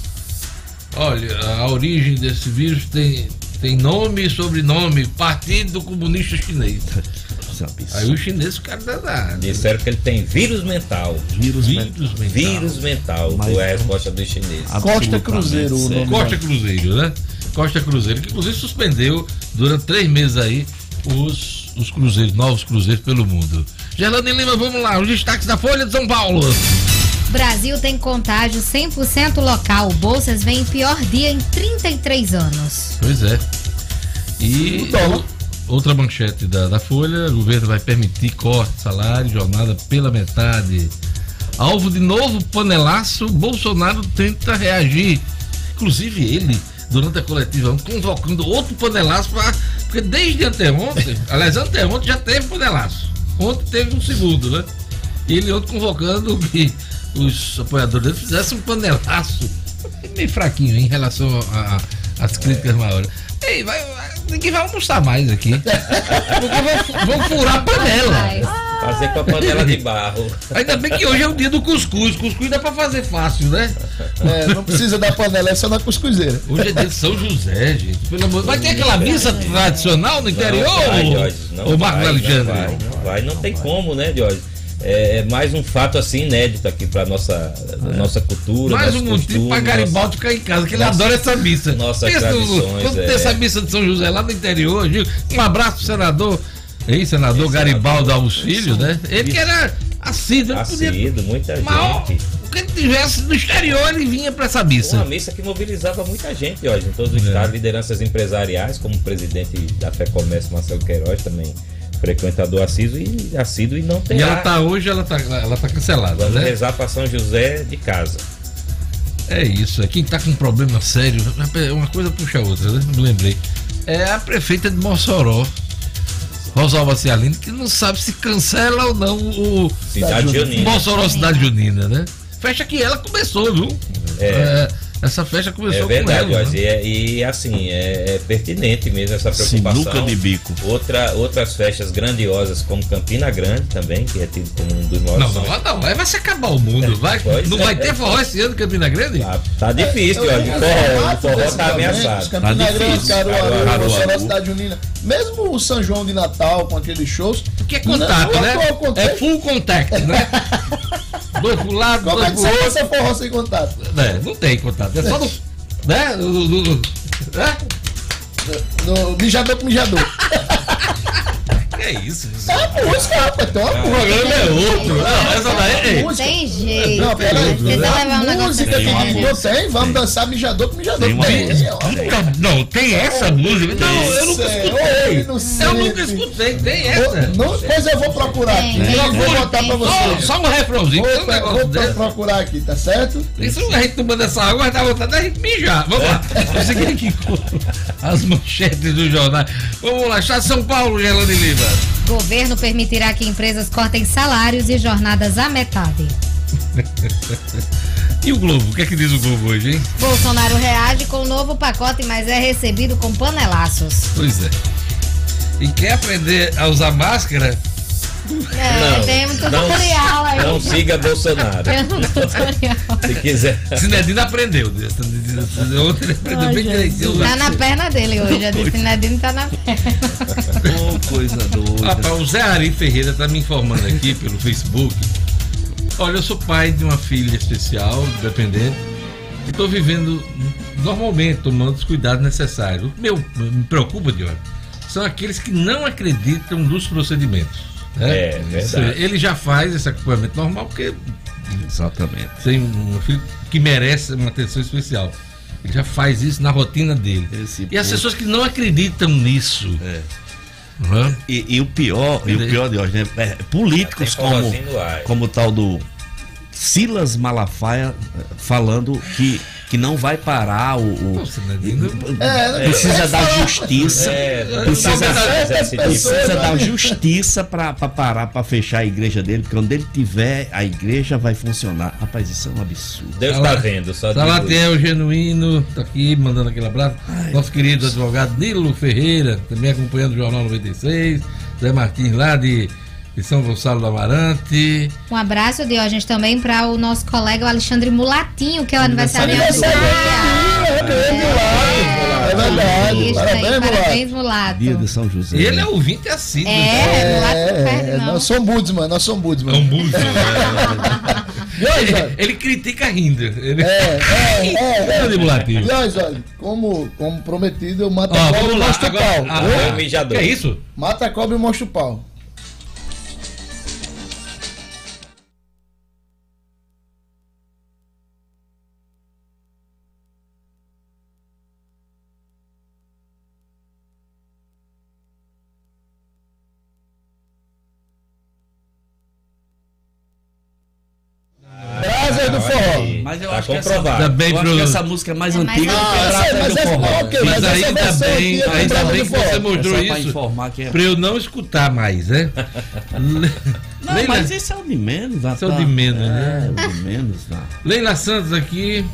Olha, a origem desse vírus tem, tem nome e sobrenome, Partido Comunista Chinês. Aí os chineses ficaram danados. Disseram que ele tem vírus mental. Vírus, vírus mental. Vírus mental, Mas, foi a resposta dos chineses. Costa Cruzeiro, o nome Costa Cruzeiro, né? Costa Cruzeiro, que inclusive suspendeu durante três meses aí os, os cruzeiros, novos cruzeiros pelo mundo. Gerlane Lima, vamos lá, os destaques da Folha de São Paulo. Brasil tem contágio 100% local. Bolsas vem em pior dia em 33 anos. Pois é. E outra manchete da, da Folha: o governo vai permitir corte de salário, jornada pela metade. Alvo de novo panelaço, Bolsonaro tenta reagir. Inclusive ele, durante a coletiva, convocando outro panelaço para. Porque desde anteontem, aliás, anteontem já teve panelaço. Ontem teve um segundo, né? E ele ontem convocando que os apoiadores dele fizessem um panelaço meio fraquinho em relação às críticas é. maiores. Ei, vai, ninguém vai almoçar mais aqui. Porque vão, vão furar a panela. Fazer com a panela de barro. Ainda bem que hoje é o dia do cuscuz. Cuscuz dá pra fazer fácil, né? É, não precisa da panela, é só na cuscuzeira. Hoje é dia de São José, gente. Pelo amor Vai ter aquela missa tradicional no interior? Não vai, Jorge, não o Marco vai, Alexandre? Não vai, não vai, não tem como, né, Jorge? É, é mais um fato assim inédito aqui para nossa é. nossa cultura. Mais um motivo para Garibaldi ficar em casa, que ele nossa, adora essa missa. Nossas Pensa tradições. Quando é. tem essa missa de São José lá no interior, um abraço pro senador, ei, senador Garibaldo aos filhos, né? Ele que era assíduo. Assíduo, podia... muita mal, gente. Que ele tivesse no exterior, ele vinha para essa missa. Uma missa que mobilizava muita gente hoje, em todos os é. estados, lideranças empresariais, como o presidente da Fé Comércio, Marcelo Queiroz, também frequentador assíduo e, assíduo e não tem. E ela tá hoje, ela tá, ela tá cancelada. Vamos né? rezar para São José de casa. É isso, é quem tá com um problema sério, uma coisa puxa a outra, né? Me lembrei. É a prefeita de Mossoró, Rosalba Cialino, que não sabe se cancela ou não o Cidade Junina. Mossoró Cidade Junina, né? Fecha que ela começou, viu? É. é essa festa começou é verdade, com ela, né? e, e, assim, é, é, pertinente mesmo essa preocupação. Sinuca de bico. Outra, outras festas grandiosas, como Campina Grande também, que é tido como um dos maiores. Não, não, não, vai, vai se acabar o mundo. Vai, não é, vai ter forró esse ano Campina Grande? Tá, tá difícil, é, ó, forró, o forró tá ameaçado. Campina tá Grande, Caruaru, Caruaru, Cidade Junina. Mesmo o São João de Natal, com aqueles shows. Porque é contato, não, né? É full contact, né? dois pro lado, Como dois é que você forró sem contato? É, não tem contato. É só no. né? No, no, no, né? mijador com mijador. Que é isso? É a música, rapaz. Então, o programa é outro. Não, essa daí é. Tem jeito. Não, peraí. Tenta levar um negócio música que não tem, vamos dançar mijador com mijador. Tem. Não, tem essa música. Não, eu nunca escutei. Ei, eu nunca escutei, tem essa. Não, pois eu vou procurar aqui. Eu vou botar pra você. Só, um refrãozinho. Vou, vou procurar aqui, tá certo? Isso a gente tomando essa água, vai dar vontade da gente mijar. Vamos lá. Eu segui aqui as manchetes do jornal. Vamos lá, Estado de São Paulo, Gelane Lima. Governo permitirá que empresas cortem salários e jornadas à metade. E o Globo? O que é que diz o Globo hoje, hein? Bolsonaro reage com um novo pacote, mas é recebido com panelaços. Pois é. E quer aprender a usar máscara? É, não, tem um tutorial aí. Não siga Bolsonaro. Tem um tutorial. Se quiser. Sinedino aprendeu. Ontem ele aprendeu bem direitinho. Tá na perna dele hoje. A de Sinedino tá na perna. Oh, coisa doida. Rapaz, o Zé Ari Ferreira tá me informando aqui pelo Facebook Olha, eu sou pai de uma filha especial, dependente, e estou vivendo normalmente, tomando os cuidados necessários. O meu me preocupa, Diogo, são aqueles que não acreditam nos procedimentos. Né? É, verdade. Ele já faz esse acompanhamento normal porque Exatamente. tem um filho que merece uma atenção especial. Ele já faz isso na rotina dele. Esse e as pessoas que não acreditam nisso. É Uhum. E, e, o pior, e o pior de hoje, né? É, políticos como, como o tal do Silas Malafaia eh, falando que que não vai parar o. o Nossa, é, é, precisa é, dar justiça. É, precisa, precisa dar justiça para parar, para fechar a igreja dele, porque quando ele tiver, a igreja vai funcionar. Rapaz, isso é um absurdo. Deus está vendo, só Salatiel Genuíno, tá aqui mandando aquele abraço. Ai, Nosso querido advogado Nilo Ferreira, também acompanhando o Jornal 96. Zé Martins lá de de São Gonçalo do Amarante. Um abraço, Diógenes, também para o nosso colega o Alexandre Mulatinho, que é o aniversário da é verdade. Parabéns, parabéns, Mulato. Dia de São José. Ele é ouvinte assíduo. É, é, Mulato não perde, não. Nós somos Budsman, nós somos Budsman. É um Budsman. ele, ele critica rindo. Ele... É, é, é. é. Mulatinho. olha, como, como prometido, eu mato a cobra e mostro o pau. Ah, é isso? Mata a cobra e mostra o pau. Acho comprovado. que, essa, também eu pro... acho que essa música é mais é antiga do que a mas, do forró. Okay, mas, mas ainda bem, é ainda bem que você mostrou é isso para é... eu não escutar mais, né? não, Leila... mas esse é o de menos. Esse é o de menos, né? É, o de menos. Tá. Leila Santos aqui,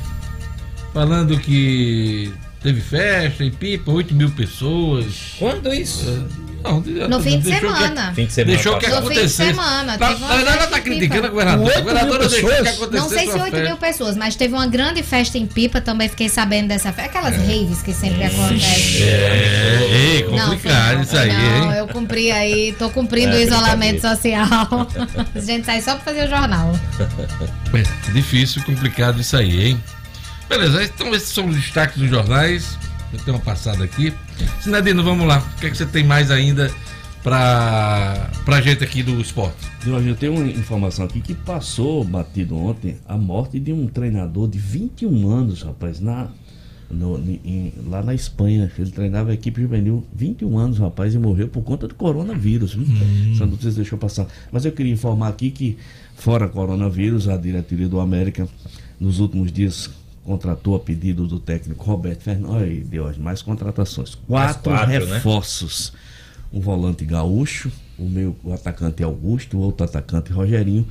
falando que teve festa em Pipa, 8 mil pessoas. Quando isso? Não, no fim de semana. fim de semana. Deixou que acontecesse. No fim de semana. Na verdade, ela está criticando a governadora. A governadora deixou que acontecesse. Não sei se 8 mil pessoas, mas teve uma grande festa em Pipa, também fiquei sabendo dessa festa. Aquelas é. raves que sempre acontecem. É, é complicado não, isso aí, não, hein? eu cumpri aí, tô cumprindo é, o isolamento social. A gente sai só para fazer o jornal. É, difícil, complicado isso aí, hein? Beleza, então esses são os destaques dos jornais. Tenho uma passada aqui. Sinadino, vamos lá. O que, é que você tem mais ainda para a gente aqui do esporte? Eu tenho uma informação aqui que passou batido ontem a morte de um treinador de 21 anos, rapaz, na, no, em, lá na Espanha. Ele treinava a equipe juvenil 21 anos, rapaz, e morreu por conta do coronavírus. Hum. Essa notícia deixou passar. Mas eu queria informar aqui que, fora coronavírus, a diretoria do América, nos últimos dias, contratou a pedido do técnico Roberto Fernandes, de hoje, mais contratações. Quatro, quatro né? reforços. Né? Um volante gaúcho, o meu o atacante Augusto, o outro atacante Rogerinho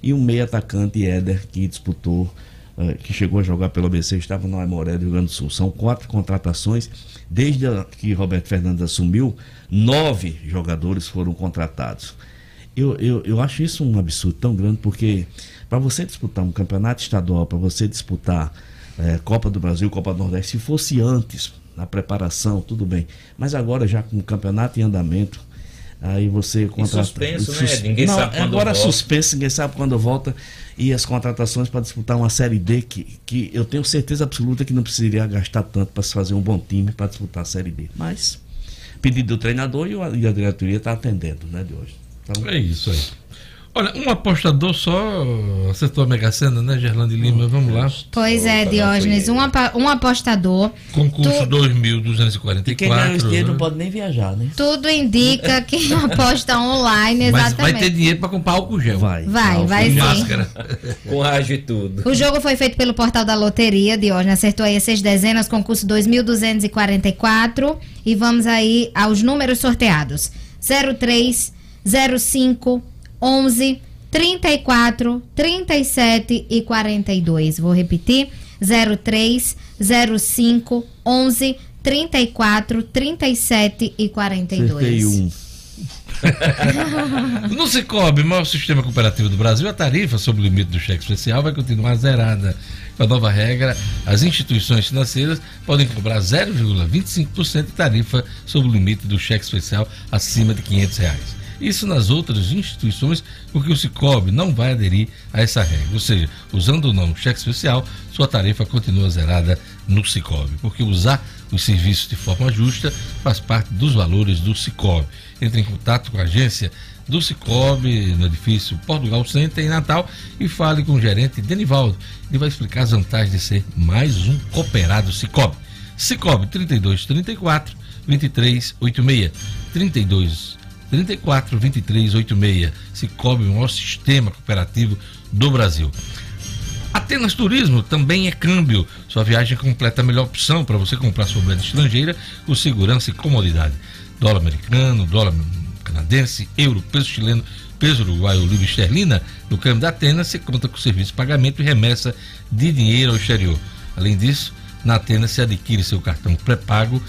e um meio atacante Éder, que disputou, uh, que chegou a jogar pelo ABC, estava no Aimoré do Rio Grande do Sul. São quatro contratações. Desde que Roberto Fernandes assumiu, nove jogadores foram contratados. Eu, eu, eu acho isso um absurdo tão grande, porque para você disputar um campeonato estadual, para você disputar é, Copa do Brasil, Copa do Nordeste, se fosse antes, na preparação, tudo bem. Mas agora, já com o campeonato em andamento, aí você contrata. suspenso, sus... né? Ninguém Não, sabe quando agora volta. suspenso, ninguém sabe quando volta. E as contratações para disputar uma Série D, que, que eu tenho certeza absoluta que não precisaria gastar tanto para se fazer um bom time para disputar a Série D. Mas, pedido do treinador e a, e a diretoria está atendendo, né, de hoje. Então... É isso aí. Olha, um apostador só acertou a Mega Sena, né, Gerlando Lima? Vamos lá. Pois é, Diógenes, um, um apostador. Concurso tu... 2.244. Quem ganha esse dinheiro não pode nem viajar, né? Tudo indica que aposta online, exatamente. Mas vai ter dinheiro para comprar álcool gel. Vai. Vai, vai sim. Máscara. Com rádio e tudo. O jogo foi feito pelo portal da loteria, Diógenes acertou aí seis dezenas, concurso 2.244. E vamos aí aos números sorteados. 03, 05, 11, 34, 37 e 42. Vou repetir: 03, 05, 11, 34, 37 e 42. um. no Cicobi, maior sistema cooperativo do Brasil, a tarifa sobre o limite do cheque especial vai continuar zerada. Com a nova regra, as instituições financeiras podem cobrar 0,25% de tarifa sobre o limite do cheque especial acima de 500 reais. Isso nas outras instituições, porque o Cicobi não vai aderir a essa regra. Ou seja, usando o nome cheque especial, sua tarifa continua zerada no Cicobi, porque usar os serviços de forma justa faz parte dos valores do Cicobi. Entre em contato com a agência do Cicobi, no edifício Portugal Center, em Natal, e fale com o gerente Denivaldo. Ele vai explicar as vantagens de ser mais um cooperado Cicobi. Cicobi 3234 2386 32 34 23 86. Cicobi, o maior sistema cooperativo do Brasil. Atenas Turismo também é câmbio. Sua viagem completa a melhor opção para você comprar sua moeda estrangeira com segurança e comodidade. Dólar americano, dólar canadense, euro, peso chileno, peso uruguaio, livre esterlina. No câmbio da Atenas, você conta com serviço de pagamento e remessa de dinheiro ao exterior. Além disso, na Atenas se adquire seu cartão pré-pago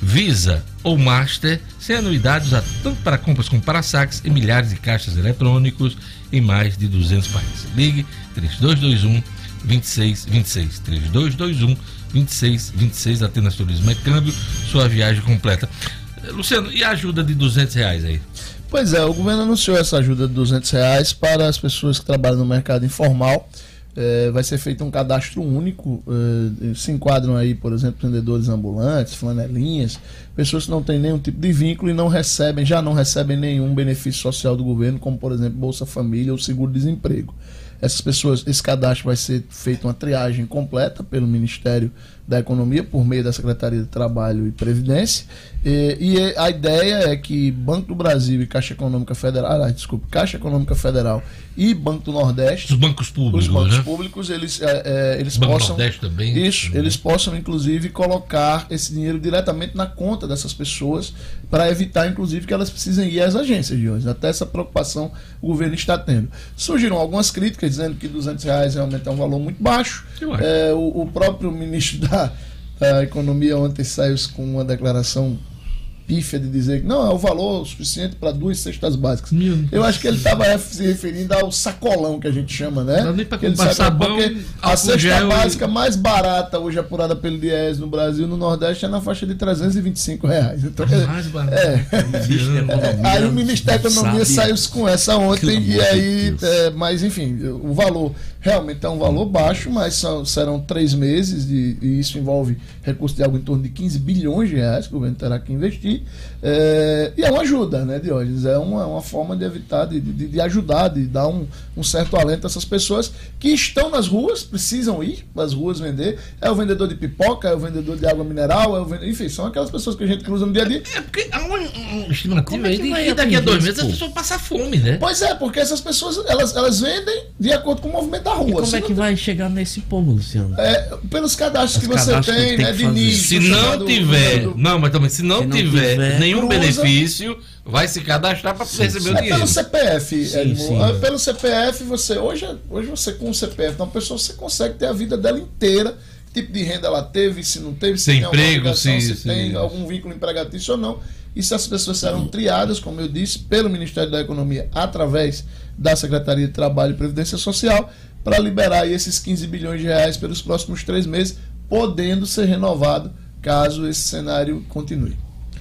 Visa ou Master, sem anuidades tanto para compras como para saques e milhares de caixas eletrônicos em mais de 200 países. Ligue 3221 2626 3221 2626 Atenas Turismo é câmbio, sua viagem completa. Eh, Luciano, e a ajuda de 200 reais aí? Pois é, o governo anunciou essa ajuda de 200 reais para as pessoas que trabalham no mercado informal é, vai ser feito um cadastro único. É, se enquadram aí, por exemplo, vendedores ambulantes, flanelinhas, pessoas que não têm nenhum tipo de vínculo e não recebem, já não recebem nenhum benefício social do governo, como por exemplo Bolsa Família ou seguro-desemprego. Essas pessoas, esse cadastro vai ser feito uma triagem completa pelo Ministério da Economia por meio da Secretaria de Trabalho e Previdência. E, e a ideia é que Banco do Brasil e Caixa Econômica Federal, ah, desculpa, Caixa Econômica Federal e Banco do Nordeste, os bancos públicos, os bancos né? públicos, eles, é, é, eles Banco possam, Nordeste também, isso, também. eles possam inclusive colocar esse dinheiro diretamente na conta dessas pessoas para evitar, inclusive, que elas precisem ir às agências de hoje. Até essa preocupação o governo está tendo. Surgiram algumas críticas dizendo que 200 reais realmente é um valor muito baixo. É, o, o próprio ministro da a economia ontem saiu com uma declaração pífia de dizer que não, é o valor suficiente para duas cestas básicas. Eu acho que ele estava se referindo ao sacolão que a gente chama, né? Não nem para comprar sabão, porque a cesta básica e... mais barata hoje apurada pelo DIES no Brasil, no Nordeste, é na faixa de 325 reais. Então, é, mais barato. É, é, aí o Ministério da Economia saiu com essa ontem e aí, é, mas enfim, o valor realmente é um valor baixo, mas são, serão três meses de, e isso envolve recursos de algo em torno de 15 bilhões de reais que o governo terá que investir. É, e é uma ajuda, né, Diógenes? É uma, uma forma de evitar, de, de, de ajudar, de dar um, um, certo alento a essas pessoas que estão nas ruas, precisam ir para as ruas vender. É o vendedor de pipoca, é o vendedor de água mineral, é o vendedor, enfim, são aquelas pessoas que a gente cruza no dia a dia. É porque há uma, uma estimativa é aí de que daqui a dois meses as pessoas passam fome, né? Pois é, porque essas pessoas elas, elas vendem de acordo com o movimento da rua. E como é que vai chegar nesse povo, Luciano? É, pelos cadastros As que você cadastros tem, né, de. Se não tiver, do... não, mas também se não, se não tiver, tiver, nenhum cruza, benefício, vai se cadastrar para receber o dinheiro. É pelo CPF, sim, sim. É, pelo CPF você hoje, hoje você com o CPF, então a pessoa você consegue ter a vida dela inteira tipo de renda ela teve, se não teve, se tem, tem emprego, sim, se sim. tem algum vínculo empregatício ou não. E se as pessoas serão triadas, como eu disse, pelo Ministério da Economia, através da Secretaria de Trabalho e Previdência Social, para liberar esses 15 bilhões de reais pelos próximos três meses, podendo ser renovado caso esse cenário continue.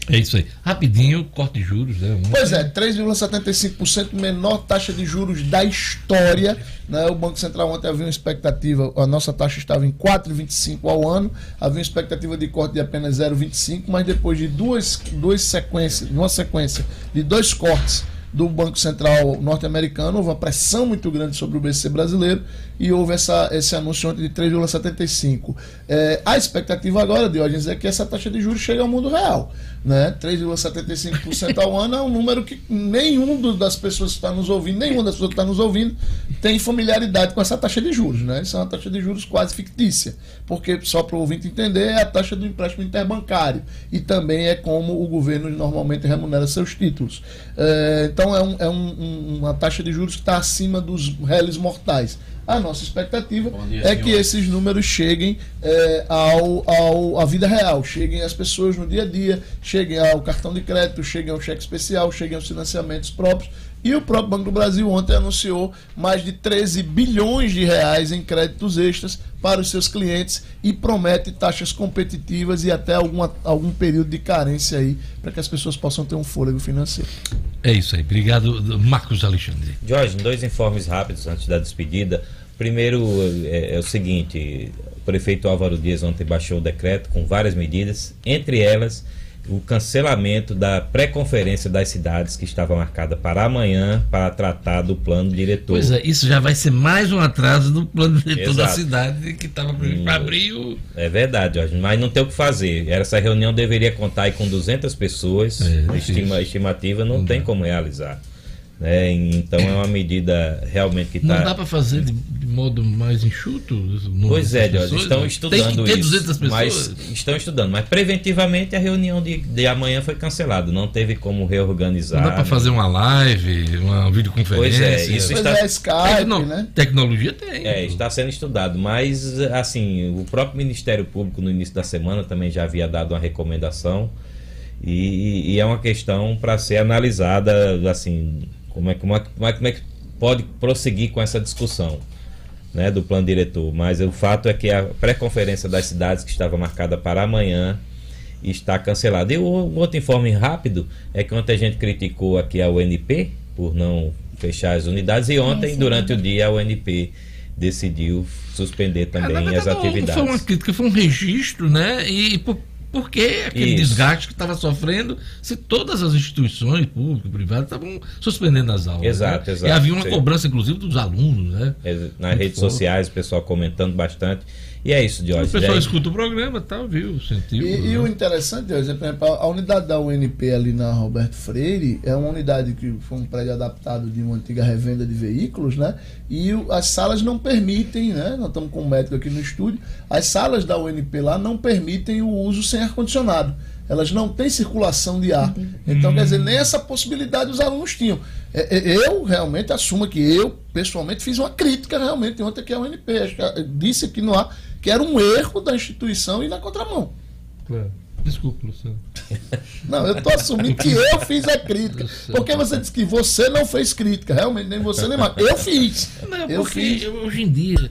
É isso aí. Rapidinho, corte de juros, né? Pois é, 3,75% menor taxa de juros da história. Né? O Banco Central ontem havia uma expectativa, a nossa taxa estava em 4,25 ao ano, havia uma expectativa de corte de apenas 0,25, mas depois de duas, duas sequências, uma sequência de dois cortes do Banco Central norte-americano, houve uma pressão muito grande sobre o BC brasileiro e houve essa, esse anúncio ontem de 3,75. É, a expectativa agora, Diógenes, é que essa taxa de juros chegue ao mundo real. Né? 3,75% ao ano é um número que nenhum das pessoas que está nos ouvindo, nenhuma das pessoas que está nos ouvindo tem familiaridade com essa taxa de juros. Né? Isso é uma taxa de juros quase fictícia, porque, só para o ouvinte entender, é a taxa do empréstimo interbancário e também é como o governo normalmente remunera seus títulos. É, então é, um, é um, uma taxa de juros que está acima dos réis mortais. A nossa expectativa dia, é senhor. que esses números cheguem é, ao, ao, à vida real, cheguem às pessoas no dia a dia, cheguem ao cartão de crédito, cheguem ao cheque especial, cheguem aos financiamentos próprios. E o próprio Banco do Brasil ontem anunciou mais de 13 bilhões de reais em créditos extras para os seus clientes e promete taxas competitivas e até alguma, algum período de carência aí para que as pessoas possam ter um fôlego financeiro. É isso aí. Obrigado, Marcos Alexandre. Jorge, dois informes rápidos antes da despedida. Primeiro é, é, o seguinte: o prefeito Álvaro Dias ontem baixou o decreto com várias medidas, entre elas o cancelamento da pré-conferência das cidades que estava marcada para amanhã para tratar do plano diretor. Pois é, isso já vai ser mais um atraso do plano diretor Exato. da cidade que estava previsto para hum, abril. É verdade, Jorge, mas não tem o que fazer. Essa reunião deveria contar com 200 pessoas, é, estima, estimativa não, não tem como realizar. Né? Então é uma medida realmente que está. Não dá para fazer de, de, modo mais enxuto? Pois é, Deus, estão estudando Tem isso. pessoas. Mas estão estudando. Mas preventivamente a reunião de, de amanhã foi cancelada. Não teve como reorganizar. Não dá para né? fazer uma live, uma videoconferência. Pois é, isso está. É Skype, Tecno... né? Tecnologia tem. É, está sendo estudado. Mas, assim, o próprio Ministério Público no início da semana também já havia dado uma recomendação. E, e é uma questão para ser analisada, assim, como é, como, é, como, é, como é que pode prosseguir com essa discussão né, do plano diretor? Mas o fato é que a pré-conferência das cidades que estava marcada para amanhã está cancelada. E o outro informe rápido é que ontem a gente criticou aqui a UNP por não fechar as unidades e ontem, sim, durante o dia, a UNP decidiu suspender também é, as atividades. Foi uma crítica, foi um registro, né? E por, por que aquele Isso. desgaste que estava sofrendo se todas as instituições públicas, privadas, estavam suspendendo as aulas? Exato, né? exato. E havia uma sim. cobrança, inclusive, dos alunos, né? Nas Muito redes sociais, o pessoal comentando bastante. E é isso, Jorge. O pessoal é escuta o programa, tá, viu? Sentiu. E, e o interessante, Jorge, é, a unidade da UNP ali na Roberto Freire é uma unidade que foi um prédio adaptado de uma antiga revenda de veículos, né? E o, as salas não permitem, né? Nós estamos com um médico aqui no estúdio. As salas da UNP lá não permitem o uso sem ar-condicionado elas não têm circulação de ar. Então, quer dizer, nem essa possibilidade os alunos tinham. É, é, eu realmente assumo que eu, pessoalmente, fiz uma crítica realmente ontem que a UNP disse que não há que era um erro da instituição e na contramão. Claro. Desculpa, Luciano. Não, eu estou assumindo que eu fiz a crítica. Porque você disse que você não fez crítica. Realmente, nem você nem mais. Eu fiz. Não, eu fiz. hoje em dia é, é,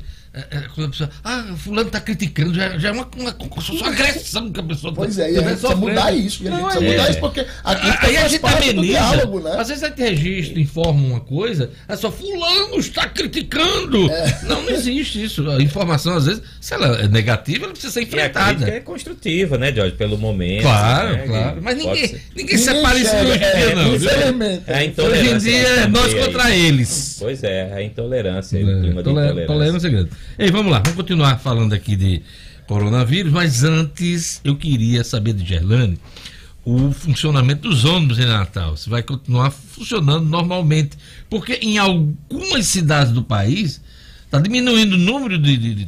quando a pessoa, ah, fulano está criticando, já, já é uma, uma, uma agressão que a pessoa Pois é, e a gente precisa mudar isso. E a gente precisa é. mudar isso porque aqui aí a gente ameniza. Diálogo, né? Às vezes a gente registra, informa uma coisa, é só fulano está criticando. É. Não, não existe isso. A informação, às vezes, se ela é negativa, ela precisa ser enfrentada. E a é construtiva, né, Jorge? Pelo momento. Claro, né? claro. Mas ninguém, ninguém, separa isso hoje em dia, não. Infelizmente. É a. Hoje em dia é nós contra aí. eles. Pois é, a intolerância, o clima de intolerância. Tolerância grande. Ei, vamos lá, vamos continuar falando aqui de coronavírus, mas antes eu queria saber de Gerlane o funcionamento dos ônibus em Natal. Se vai continuar funcionando normalmente. Porque em algumas cidades do país está diminuindo o número de, de, de,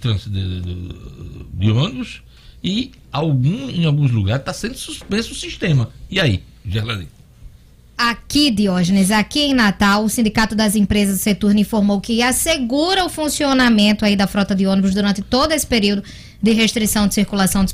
de, ônibus e algum, em alguns lugares está sendo suspenso o sistema. E aí, Gerlane? Aqui, Diógenes, aqui em Natal, o Sindicato das Empresas do Seturno informou que assegura o funcionamento aí da frota de ônibus durante todo esse período de restrição de circulação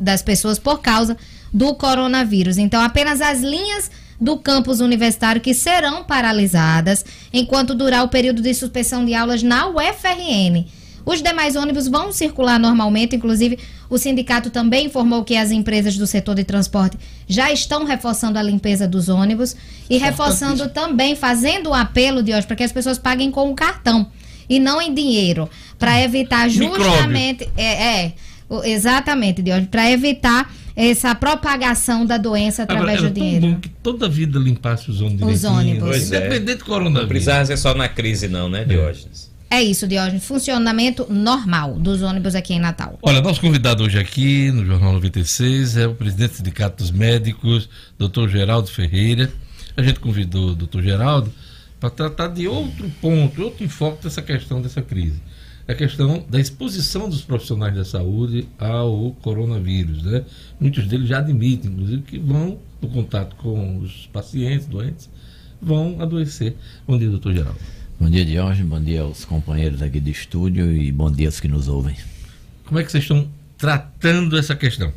das pessoas por causa do coronavírus. Então, apenas as linhas do campus universitário que serão paralisadas enquanto durar o período de suspensão de aulas na UFRN. Os demais ônibus vão circular normalmente, inclusive o sindicato também informou que as empresas do setor de transporte já estão reforçando a limpeza dos ônibus e reforçando também, fazendo o um apelo de hoje para que as pessoas paguem com o cartão e não em dinheiro, para evitar justamente. É, é, exatamente, de hoje, para evitar essa propagação da doença através Agora, do dinheiro. Bom que toda vida limpasse os ônibus. Os ônibus. Independente é. do coronavírus. Não precisava ser só na crise, não, né, Diógenes? É isso, Diógenes. Funcionamento normal dos ônibus aqui em Natal. Olha, nosso convidado hoje aqui no Jornal 96 é o presidente do Sindicato dos Médicos, doutor Geraldo Ferreira. A gente convidou o doutor Geraldo para tratar de outro ponto, outro enfoque dessa questão dessa crise a questão da exposição dos profissionais da saúde ao coronavírus. Né? Muitos deles já admitem, inclusive, que vão, no contato com os pacientes doentes, vão adoecer. Bom dia, doutor Geraldo. Bom dia, Diógenes. Bom dia aos companheiros aqui do estúdio e bom dia aos que nos ouvem. Como é que vocês estão tratando essa questão?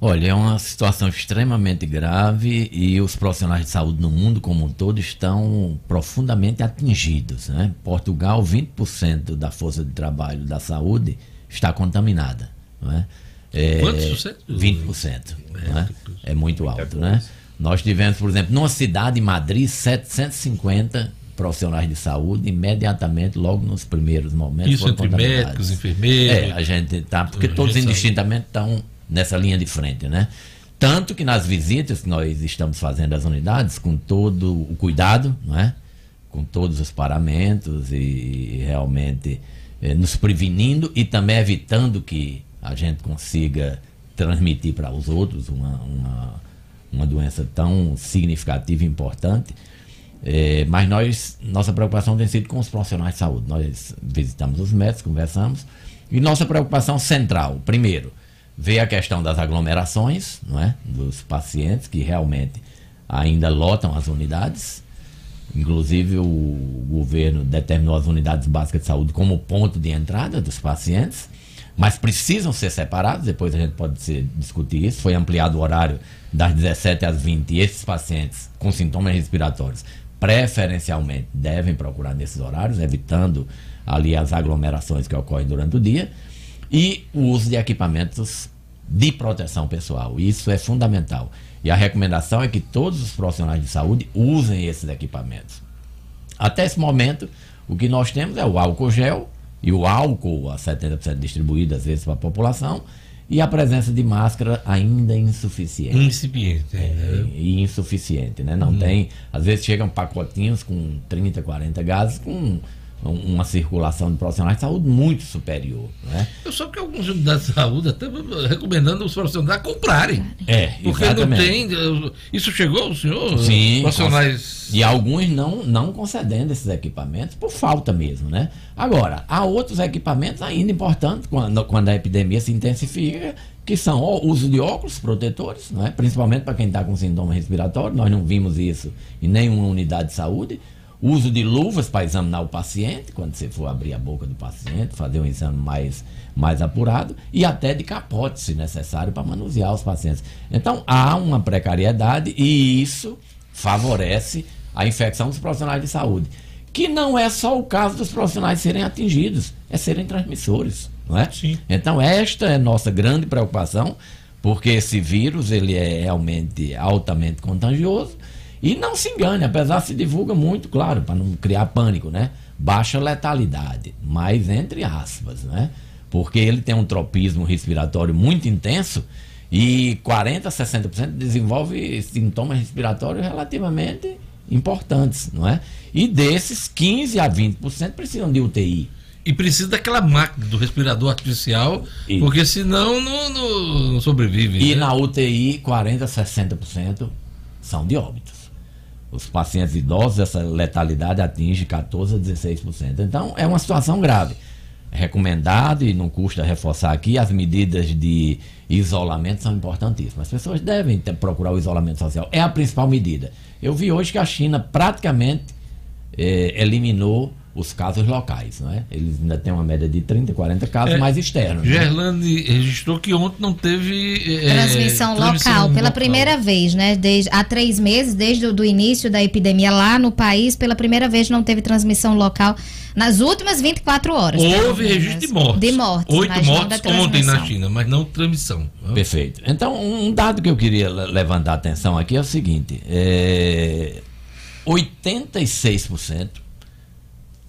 Olha, é uma situação extremamente grave e os profissionais de saúde no mundo como um todo estão profundamente atingidos. Né? Portugal, 20% da força de trabalho da saúde está contaminada. Não é? Quantos por cento? 20%. É, é muito alto. Né? Nós tivemos, por exemplo, numa cidade, Madrid, 750 profissionais de saúde imediatamente, logo nos primeiros momentos. Isso entre médicos, enfermeiros. É, a gente tá, porque todos indistintamente estão nessa linha de frente, né? Tanto que nas visitas que nós estamos fazendo às unidades, com todo o cuidado, não é? com todos os paramentos e realmente eh, nos prevenindo e também evitando que a gente consiga transmitir para os outros uma, uma, uma, doença tão significativa e importante. Eh, mas nós, nossa preocupação tem sido com os profissionais de saúde. Nós visitamos os médicos, conversamos, e nossa preocupação central, primeiro, Vê a questão das aglomerações, não é? Dos pacientes que realmente ainda lotam as unidades. Inclusive, o governo determinou as unidades básicas de saúde como ponto de entrada dos pacientes, mas precisam ser separados. Depois a gente pode ser, discutir isso. Foi ampliado o horário das 17 às 20 e esses pacientes com sintomas respiratórios, preferencialmente, devem procurar nesses horários, evitando ali as aglomerações que ocorrem durante o dia e o uso de equipamentos de proteção pessoal. Isso é fundamental. E a recomendação é que todos os profissionais de saúde usem esses equipamentos. Até esse momento, o que nós temos é o álcool gel e o álcool a 70% distribuído às vezes para a população e a presença de máscara ainda insuficiente. Incipiente. É, né? E insuficiente, né? Não hum. tem, às vezes chegam pacotinhos com 30, 40 gases com uma circulação de profissionais de saúde muito superior. Né? Eu só que alguns unidades de saúde até recomendando os profissionais a comprarem. É, porque exatamente. não tem. Isso chegou ao senhor? Sim. Profissionais. E alguns não, não concedendo esses equipamentos por falta mesmo, né? Agora, há outros equipamentos ainda importantes quando, quando a epidemia se intensifica, que são o uso de óculos protetores, né? principalmente para quem está com sintoma respiratório. Nós não vimos isso em nenhuma unidade de saúde uso de luvas para examinar o paciente, quando você for abrir a boca do paciente, fazer um exame mais, mais apurado, e até de capote, se necessário, para manusear os pacientes. Então, há uma precariedade e isso favorece a infecção dos profissionais de saúde. Que não é só o caso dos profissionais serem atingidos, é serem transmissores. Não é? Sim. Então, esta é nossa grande preocupação, porque esse vírus ele é realmente altamente contagioso e não se engane, apesar se divulga muito, claro, para não criar pânico, né? Baixa letalidade, mas entre aspas, né? Porque ele tem um tropismo respiratório muito intenso e 40 a 60% desenvolve sintomas respiratórios relativamente importantes, não é? E desses, 15 a 20% precisam de UTI. E precisa daquela máquina do respirador artificial, porque senão não, não, não sobrevive. E né? na UTI, 40 a 60% são de óbitos os pacientes idosos, essa letalidade atinge 14% a 16%. Então, é uma situação grave. É recomendado, e não custa reforçar aqui, as medidas de isolamento são importantíssimas. As pessoas devem ter, procurar o isolamento social. É a principal medida. Eu vi hoje que a China praticamente eh, eliminou os casos locais, não é? Eles ainda têm uma média de 30, 40 casos é, mais externos. Né? Gerlande né? registrou que ontem não teve é, transmissão, transmissão local, pela primeira vez, né? Desde, há três meses, desde o início da epidemia lá no país, pela primeira vez não teve transmissão local nas últimas 24 horas. Houve registro de mortes. De mortes. Oito mortes ontem na China, mas não transmissão. Perfeito. Então, um dado que eu queria levantar a atenção aqui é o seguinte: é, 86%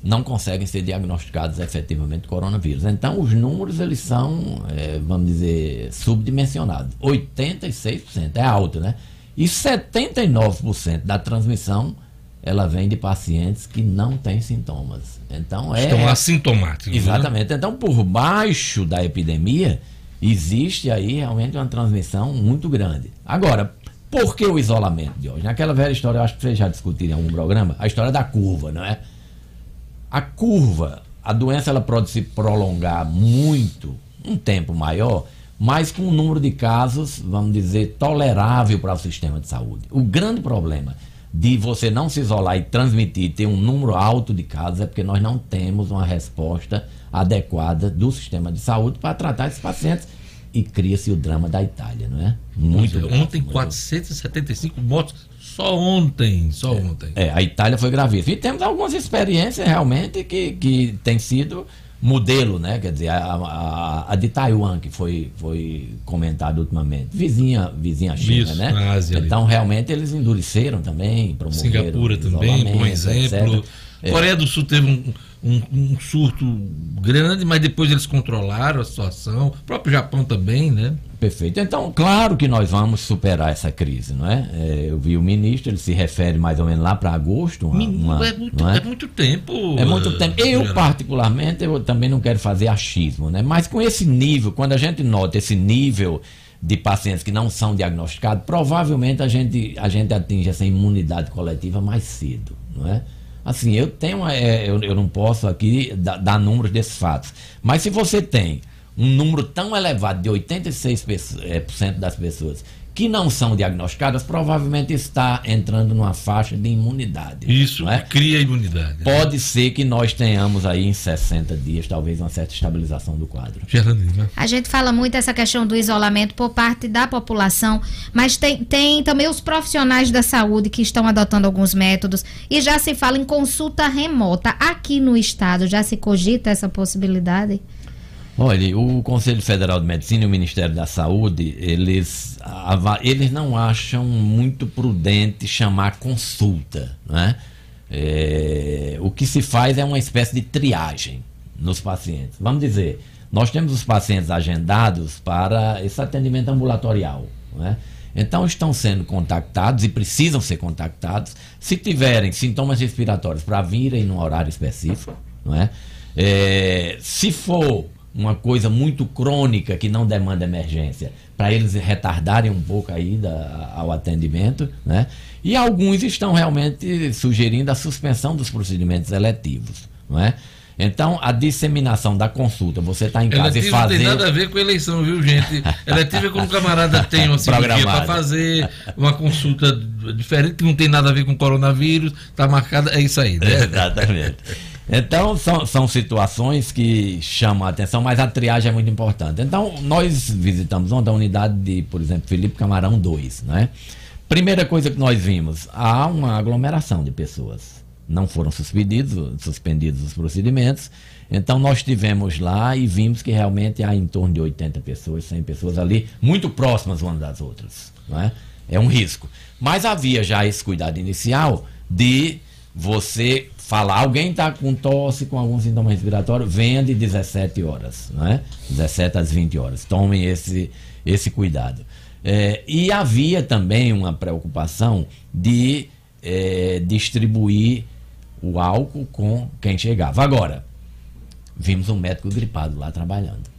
não conseguem ser diagnosticados efetivamente coronavírus. Então, os números, eles são, é, vamos dizer, subdimensionados. 86% é alto, né? E 79% da transmissão, ela vem de pacientes que não têm sintomas. Então, é... Estão assintomáticos. Né? Exatamente. Né? Então, por baixo da epidemia, existe aí realmente uma transmissão muito grande. Agora, por que o isolamento de hoje? Naquela velha história, eu acho que vocês já discutiram em algum programa, a história da curva, não é? A curva, a doença ela pode se prolongar muito, um tempo maior, mas com um número de casos, vamos dizer, tolerável para o sistema de saúde. O grande problema de você não se isolar e transmitir, ter um número alto de casos, é porque nós não temos uma resposta adequada do sistema de saúde para tratar esses pacientes. E cria-se o drama da Itália, não é? Muito grave, Ontem, muito 475 mortos só ontem, só é, ontem. É, a Itália foi gravíssima. E temos algumas experiências realmente que, que tem sido modelo, né? Quer dizer, a, a, a, de Taiwan, que foi, foi comentada ultimamente, vizinha, vizinha China, Isso, né? Ásia, então, ali. realmente, eles endureceram também, promoveram Singapura também, bom exemplo. Etc. É. Coreia do Sul teve um, um, um, surto grande, mas depois eles controlaram a situação. O próprio Japão também, né? Perfeito. Então, claro que nós vamos superar essa crise, não é? é eu vi o ministro, ele se refere mais ou menos lá para agosto. Uma, uma, é, muito, é? é, muito, tempo. É muito tempo. Eu, particularmente, eu também não quero fazer achismo, né? Mas com esse nível, quando a gente nota esse nível de pacientes que não são diagnosticados, provavelmente a gente, a gente atinge essa imunidade coletiva mais cedo, não é? Assim, eu tenho, é, eu, eu não posso aqui dar, dar números desses fatos, mas se você tem um número tão elevado de 86% é, das pessoas que não são diagnosticadas, provavelmente está entrando numa faixa de imunidade. Isso é? cria imunidade. Né? Pode ser que nós tenhamos aí em 60 dias, talvez, uma certa estabilização do quadro. Né? A gente fala muito essa questão do isolamento por parte da população, mas tem, tem também os profissionais da saúde que estão adotando alguns métodos e já se fala em consulta remota. Aqui no estado já se cogita essa possibilidade? Olha, o Conselho Federal de Medicina e o Ministério da Saúde, eles, eles não acham muito prudente chamar consulta, né? É, o que se faz é uma espécie de triagem nos pacientes. Vamos dizer, nós temos os pacientes agendados para esse atendimento ambulatorial, né? Então estão sendo contactados e precisam ser contactados se tiverem sintomas respiratórios para virem num horário específico, não é? é se for uma coisa muito crônica que não demanda emergência, para eles retardarem um pouco aí da, ao atendimento, né? E alguns estão realmente sugerindo a suspensão dos procedimentos eletivos, não é? Então, a disseminação da consulta, você está em casa Eletivo e fazer... não tem nada a ver com eleição, viu, gente? Eletiva é quando o camarada tem uma cirurgia para fazer, uma consulta diferente, que não tem nada a ver com coronavírus, está marcada, é isso aí, né? Exatamente. Então, são, são situações que chamam a atenção, mas a triagem é muito importante. Então, nós visitamos ontem a unidade de, por exemplo, Felipe Camarão 2, né? Primeira coisa que nós vimos, há uma aglomeração de pessoas. Não foram suspendidos, suspendidos os procedimentos. Então, nós estivemos lá e vimos que realmente há em torno de 80 pessoas, 100 pessoas ali, muito próximas umas das outras. Não é? é um risco. Mas havia já esse cuidado inicial de você falar, alguém está com tosse, com algum sintoma respiratório, venha de 17 horas, não é? 17 às 20 horas. Tomem esse, esse cuidado. É, e havia também uma preocupação de é, distribuir o álcool com quem chegava. Agora, vimos um médico gripado lá trabalhando.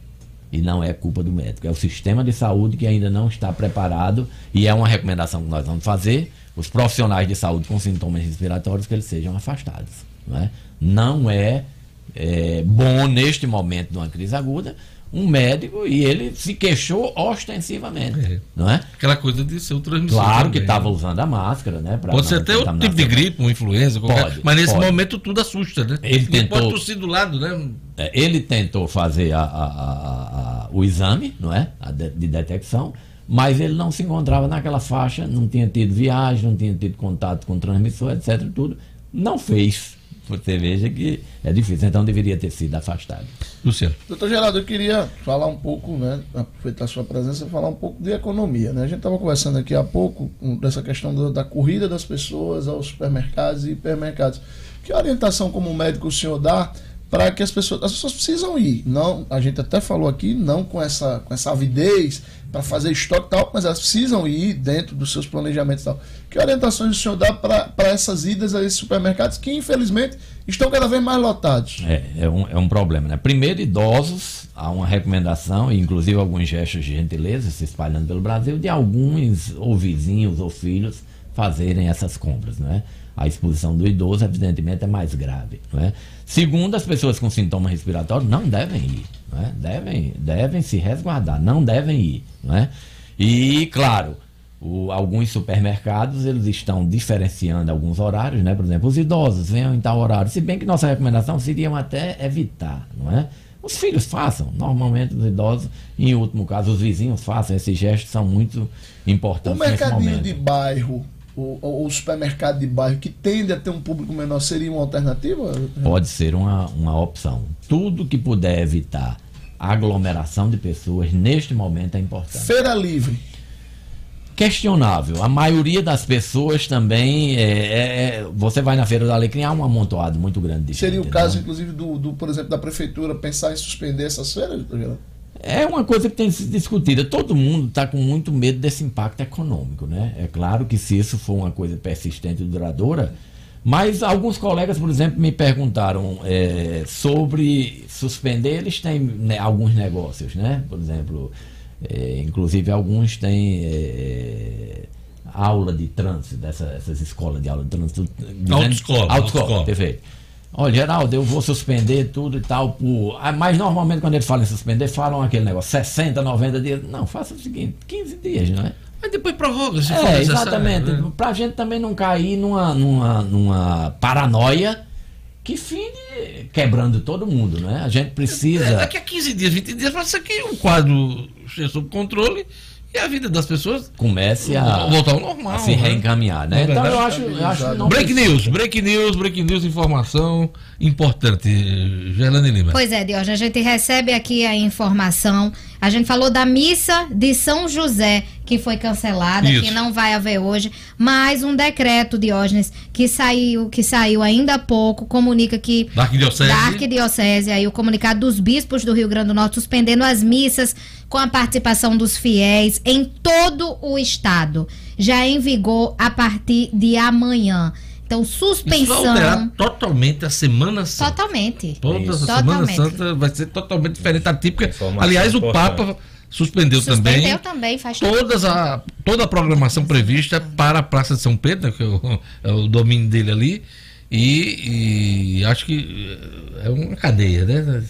E não é culpa do médico, é o sistema de saúde que ainda não está preparado e é uma recomendação que nós vamos fazer os profissionais de saúde com sintomas respiratórios que eles sejam afastados. Não é, não é, é bom, neste momento de uma crise aguda, um médico e ele se queixou ostensivamente, é. não é? Aquela coisa de ser o transmissor. Claro que estava usando a máscara, né? Pode ser até outro tipo de gripe, uma influenza, qualquer... pode, mas nesse pode. momento tudo assusta, né? Ele tentou, pode tossir do lado, né? É, ele tentou fazer a, a, a, o exame, não é? De detecção, mas ele não se encontrava naquela faixa, não tinha tido viagem, não tinha tido contato com transmissor, etc. Tudo. Não fez, Você veja que é difícil, então deveria ter sido afastado. Luciano. Doutor Geraldo, eu queria falar um pouco, né, aproveitar a sua presença, falar um pouco de economia. Né? A gente estava conversando aqui há pouco dessa questão do, da corrida das pessoas aos supermercados e hipermercados. Que orientação como médico o senhor dá para que as pessoas, as pessoas precisam ir. Não, a gente até falou aqui, não com essa, com essa avidez para fazer estoque e tal, mas elas precisam ir dentro dos seus planejamentos e tal. Que orientações o senhor dá para essas idas a esses supermercados que, infelizmente, estão cada vez mais lotados? É, é um, é um problema, né? Primeiro, idosos, há uma recomendação, inclusive alguns gestos de gentileza se espalhando pelo Brasil, de alguns ou vizinhos ou filhos fazerem essas compras, né? A exposição do idoso, evidentemente, é mais grave, não é? Segundo, as pessoas com sintomas respiratórios não devem ir, não é? devem, devem se resguardar, não devem ir. Não é? E, claro, o, alguns supermercados eles estão diferenciando alguns horários, né? por exemplo, os idosos venham em tal horário, se bem que nossa recomendação seria até evitar, não é? Os filhos façam, normalmente os idosos, em último caso, os vizinhos façam, esses gestos são muito importantes. O mercadinho de bairro o, o, supermercado de bairro que tende a ter um público menor seria uma alternativa? Pode ser uma, uma opção. Tudo que puder evitar aglomeração de pessoas neste momento é importante. Feira livre. Questionável. A maioria das pessoas também. É, é, é você vai na Feira da Alecrim, há um amontoado muito grande de Seria gente, o caso, inclusive, do, do, por exemplo, da prefeitura pensar em suspender essas feiras, é uma coisa que tem sido discutida. Todo mundo está com muito medo desse impacto econômico, né? É claro que se isso for uma coisa persistente e duradoura, mas alguns colegas, por exemplo, me perguntaram é, sobre suspender. Eles têm né, alguns negócios, né? Por exemplo, é, inclusive alguns têm é, aula de trânsito, dessas escolas de aula de trânsito. Autoescola. Autoescola, perfeito. Olha, Geraldo, eu vou suspender tudo e tal por. Ah, mas normalmente quando eles falam em suspender, falam aquele negócio, 60, 90 dias. Não, faça o seguinte, 15 dias, não é? Mas depois prorroga, se é, for exatamente. Né? Pra gente também não cair numa, numa, numa paranoia que finde quebrando todo mundo, não é? A gente precisa. É, daqui a 15 dias, 20 dias, vai ser que o quadro sob controle e a vida das pessoas comece a voltar ao normal, a se né? reencaminhar, né? Então eu acho, eu acho que não break precisa. news, break news, break news, informação importante, Gerlane Lima. Pois é, Diógenes, a gente recebe aqui a informação. A gente falou da missa de São José que foi cancelada, Isso. que não vai haver hoje, mas um decreto, Diógenes, que saiu, que saiu ainda há pouco, comunica que da Arquidiocese, da Arquidiocese aí o comunicado dos bispos do Rio Grande do Norte suspendendo as missas com a participação dos fiéis em todo o estado. Já em vigor a partir de amanhã. Então, suspensão. Isso vai alterar totalmente a Semana Santa. Totalmente. Toda a Semana. Santa vai ser totalmente diferente. Atípica. Aliás, o Papa suspendeu, suspendeu também. Suspendeu também, faz todas a, toda a programação prevista para a Praça de São Pedro, que é o, é o domínio dele ali. E, e, acho que é uma cadeia, né?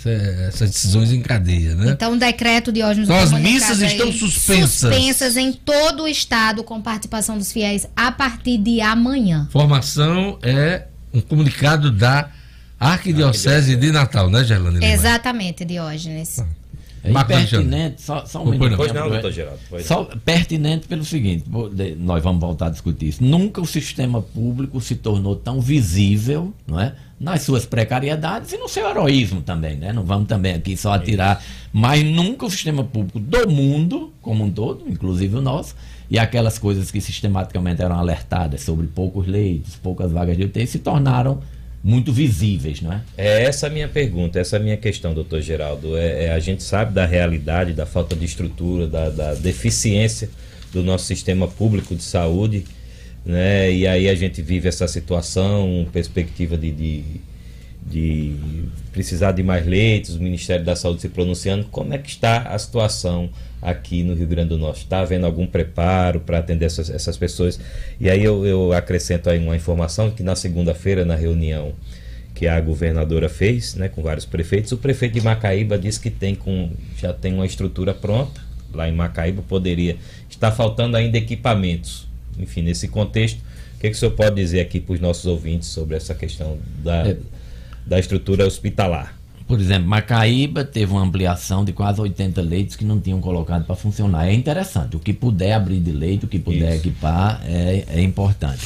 Essas decisões em cadeia, né? Então, o decreto de hoje Então, as missas estão suspensas. Suspensas em todo o estado, com participação dos fiéis, a partir de amanhã. Formação é um comunicado da Arquidiocese de Natal, né, Gerlane? Exatamente, Diógenes. Ah. É pertinente, só, só um minuto. Pois não, doutor Geraldo. Só pertinente pelo seguinte, nós vamos voltar a discutir isso. Nunca o sistema público se tornou tão visível, não é? Nas suas precariedades e no seu heroísmo também, né? Não vamos também aqui só atirar, mas nunca o sistema público do mundo, como um todo, inclusive o nosso, e aquelas coisas que sistematicamente eram alertadas sobre poucos leitos, poucas vagas de UTI, se tornaram muito visíveis, não é? É essa a minha pergunta, essa a minha questão, doutor Geraldo. É, é, a gente sabe da realidade, da falta de estrutura, da, da deficiência do nosso sistema público de saúde, né? E aí a gente vive essa situação, perspectiva de, de, de precisar de mais leitos, o Ministério da Saúde se pronunciando. Como é que está a situação aqui no Rio Grande do Norte? Está havendo algum preparo para atender essas, essas pessoas? E aí eu, eu acrescento aí uma informação que na segunda-feira, na reunião que a governadora fez, né, com vários prefeitos, o prefeito de Macaíba disse que tem com, já tem uma estrutura pronta, lá em Macaíba poderia estar faltando ainda equipamentos. Enfim, nesse contexto, o que, que o senhor pode dizer aqui para os nossos ouvintes sobre essa questão da, é. Da estrutura hospitalar? Por exemplo, Macaíba teve uma ampliação de quase 80 leitos que não tinham colocado para funcionar. É interessante. O que puder abrir de leito, o que puder Isso. equipar, é, é importante.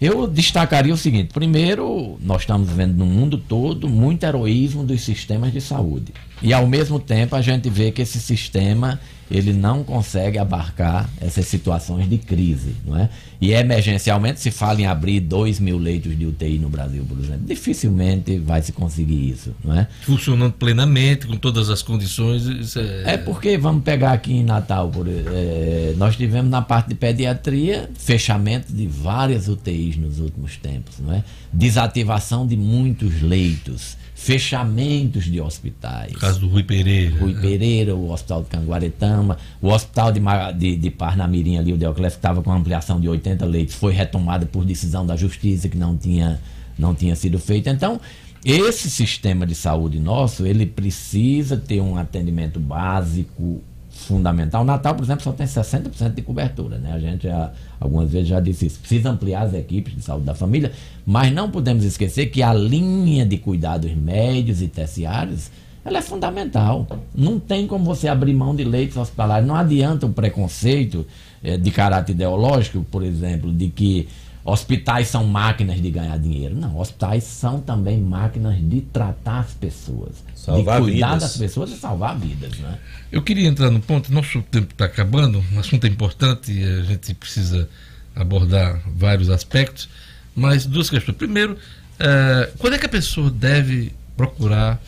Eu destacaria o seguinte: primeiro, nós estamos vendo no mundo todo muito heroísmo dos sistemas de saúde. E ao mesmo tempo a gente vê que esse sistema ele não consegue abarcar essas situações de crise, não é? E emergencialmente se fala em abrir 2 mil leitos de UTI no Brasil, por exemplo. Dificilmente vai se conseguir isso, não é? Funcionando plenamente, com todas as condições. É... é... porque, vamos pegar aqui em Natal, por, é, nós tivemos na parte de pediatria fechamento de várias UTIs nos últimos tempos, não é? Desativação de muitos leitos fechamentos de hospitais. O caso do Rui Pereira. Rui? Pereira, o Hospital de Canguaretama, o Hospital de, de, de Parnamirim ali, o Deoclés, que estava com ampliação de 80 leitos, foi retomada por decisão da Justiça, que não tinha, não tinha sido feita. Então, esse sistema de saúde nosso, ele precisa ter um atendimento básico, fundamental. O Natal, por exemplo, só tem 60% de cobertura. Né? A gente já, algumas vezes já disse isso. Precisa ampliar as equipes de saúde da família, mas não podemos esquecer que a linha de cuidados médios e terciários ela é fundamental. Não tem como você abrir mão de leitos hospitalares. Não adianta o preconceito é, de caráter ideológico, por exemplo, de que hospitais são máquinas de ganhar dinheiro. Não, hospitais são também máquinas de tratar as pessoas. Salvar de cuidar vidas. das pessoas e salvar vidas. Né? Eu queria entrar no ponto, nosso tempo está acabando, o assunto é importante e a gente precisa abordar vários aspectos, mas duas questões. Primeiro, uh, quando é que a pessoa deve procurar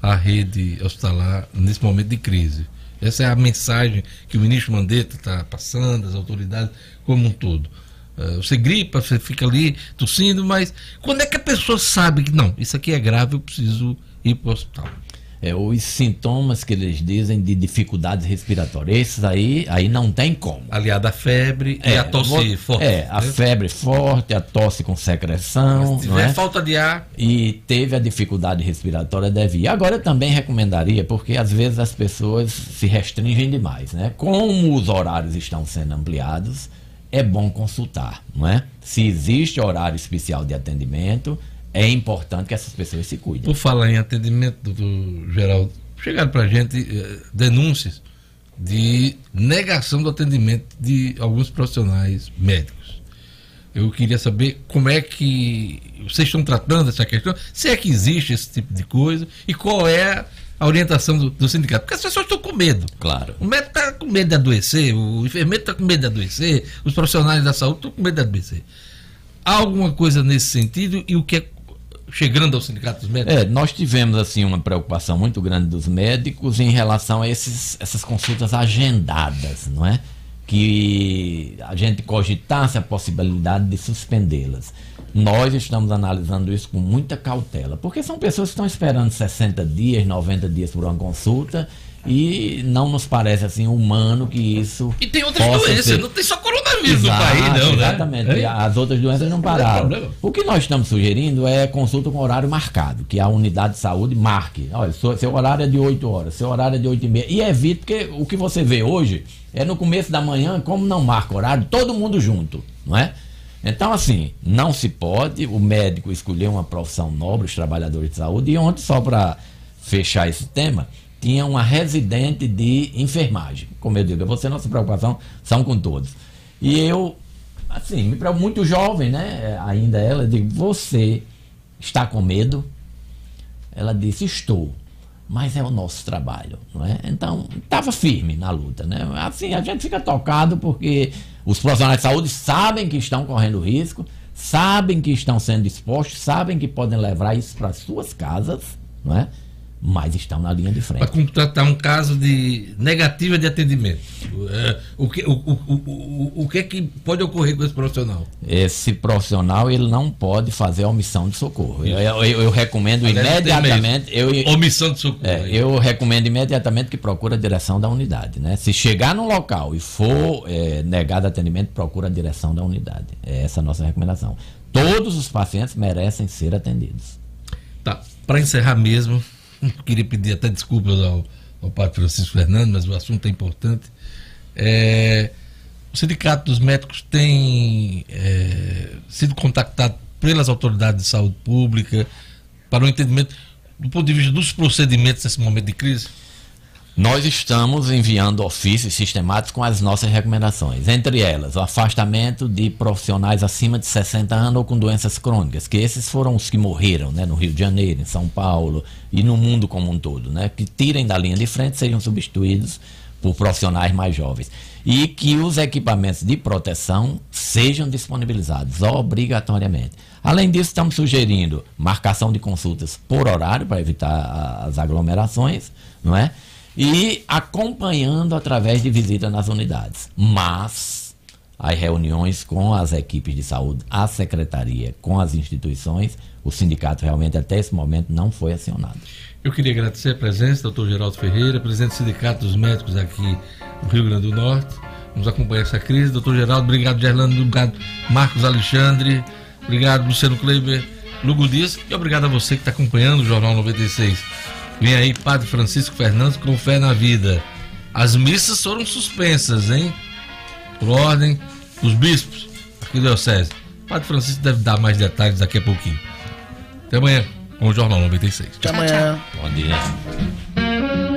a rede hospitalar nesse momento de crise? Essa é a mensagem que o ministro Mandetta está passando, as autoridades como um todo. Uh, você gripa, você fica ali tossindo, mas quando é que a pessoa sabe que não, isso aqui é grave, eu preciso ir para o hospital? É, os sintomas que eles dizem de dificuldades respiratórias, esses aí, aí não tem como. Aliado à febre é, e a tosse vou, forte. É, a né? febre forte, a tosse com secreção. se tiver é? falta de ar. E teve a dificuldade respiratória, deve ir. Agora eu também recomendaria, porque às vezes as pessoas se restringem demais, né? Como os horários estão sendo ampliados, é bom consultar, não é? Se existe horário especial de atendimento, é importante que essas pessoas se cuidem. Por falar em atendimento, doutor Geraldo, chegaram para a gente eh, denúncias de negação do atendimento de alguns profissionais médicos. Eu queria saber como é que vocês estão tratando essa questão, se é que existe esse tipo de coisa e qual é a orientação do, do, sindicato. Porque as pessoas estão com medo. Claro. O médico está com medo de adoecer, o enfermeiro está com medo de adoecer, os profissionais da saúde estão com medo de adoecer. Há alguma coisa nesse sentido e o que é chegando ao sindicato dos médicos? É, nós tivemos assim uma preocupação muito grande dos médicos em relação a esses, essas consultas agendadas, não é? Que a gente cogitasse a possibilidade de suspendê-las. Nós estamos analisando isso com muita cautela, porque são pessoas que estão esperando 60 dias, 90 dias por uma consulta e não nos parece assim humano que isso. E tem outras doenças, ser... não tem só coronavírus Exato, no país, não, né? Exatamente. Né? As outras doenças não pararam. Não o que nós estamos sugerindo é consulta com horário marcado, que a unidade de saúde marque. Olha, seu horário é de 8 horas, seu horário é de 8 e meia. E evite, porque o que você vê hoje é no começo da manhã, como não marca horário, todo mundo junto, não é? Então, assim, não se pode o médico escolher uma profissão nobre, os trabalhadores de saúde. E ontem, só para fechar esse tema, tinha uma residente de enfermagem. Como eu digo, você nossa preocupação são com todos. E eu, assim, me preocupo muito jovem, né? Ainda ela, eu digo, você está com medo? Ela disse, estou mas é o nosso trabalho, não é? Então, estava firme na luta, né? Assim, a gente fica tocado porque os profissionais de saúde sabem que estão correndo risco, sabem que estão sendo expostos, sabem que podem levar isso para suas casas, não é? Mas estão na linha de frente. Para contratar um caso de negativa de atendimento, é, o, que, o, o, o, o que é que pode ocorrer com esse profissional? Esse profissional ele não pode fazer omissão de socorro. Eu, eu, eu, recomendo Aliás, imediatamente. Eu, omissão de socorro. É, eu recomendo imediatamente que procure a direção da unidade. Né? Se chegar no local e for é, negado atendimento, procura a direção da unidade. É essa a nossa recomendação. Todos os pacientes merecem ser atendidos. Tá. Para encerrar mesmo, queria pedir até desculpas ao, ao padre Francisco Fernando, mas o assunto é importante. É, o Sindicato dos Médicos tem é, sido contactado pelas autoridades de saúde pública para o entendimento do ponto de vista dos procedimentos nesse momento de crise? Nós estamos enviando ofícios sistemáticos com as nossas recomendações. Entre elas, o afastamento de profissionais acima de 60 anos ou com doenças crônicas, que esses foram os que morreram né, no Rio de Janeiro, em São Paulo e no mundo como um todo. Né, que tirem da linha de frente sejam substituídos por profissionais mais jovens. E que os equipamentos de proteção sejam disponibilizados obrigatoriamente. Além disso, estamos sugerindo marcação de consultas por horário para evitar as aglomerações, não é? E acompanhando através de visita nas unidades. Mas as reuniões com as equipes de saúde, a secretaria, com as instituições, o sindicato realmente até esse momento não foi acionado. Eu queria agradecer a presença do doutor Geraldo Ferreira, presidente do Sindicato dos Médicos aqui no Rio Grande do Norte. Vamos acompanhar essa crise. Doutor Geraldo, obrigado, Gerlando, obrigado, Marcos Alexandre, obrigado, Luciano Kleiber, Lugo Dias, e obrigado a você que está acompanhando o Jornal 96. Vem aí, Padre Francisco Fernandes com fé na vida. As missas foram suspensas, hein? Por ordem dos bispos aqui do Diocese. Padre Francisco deve dar mais detalhes daqui a pouquinho. Até amanhã com o Jornal 96. Até amanhã. Bom dia.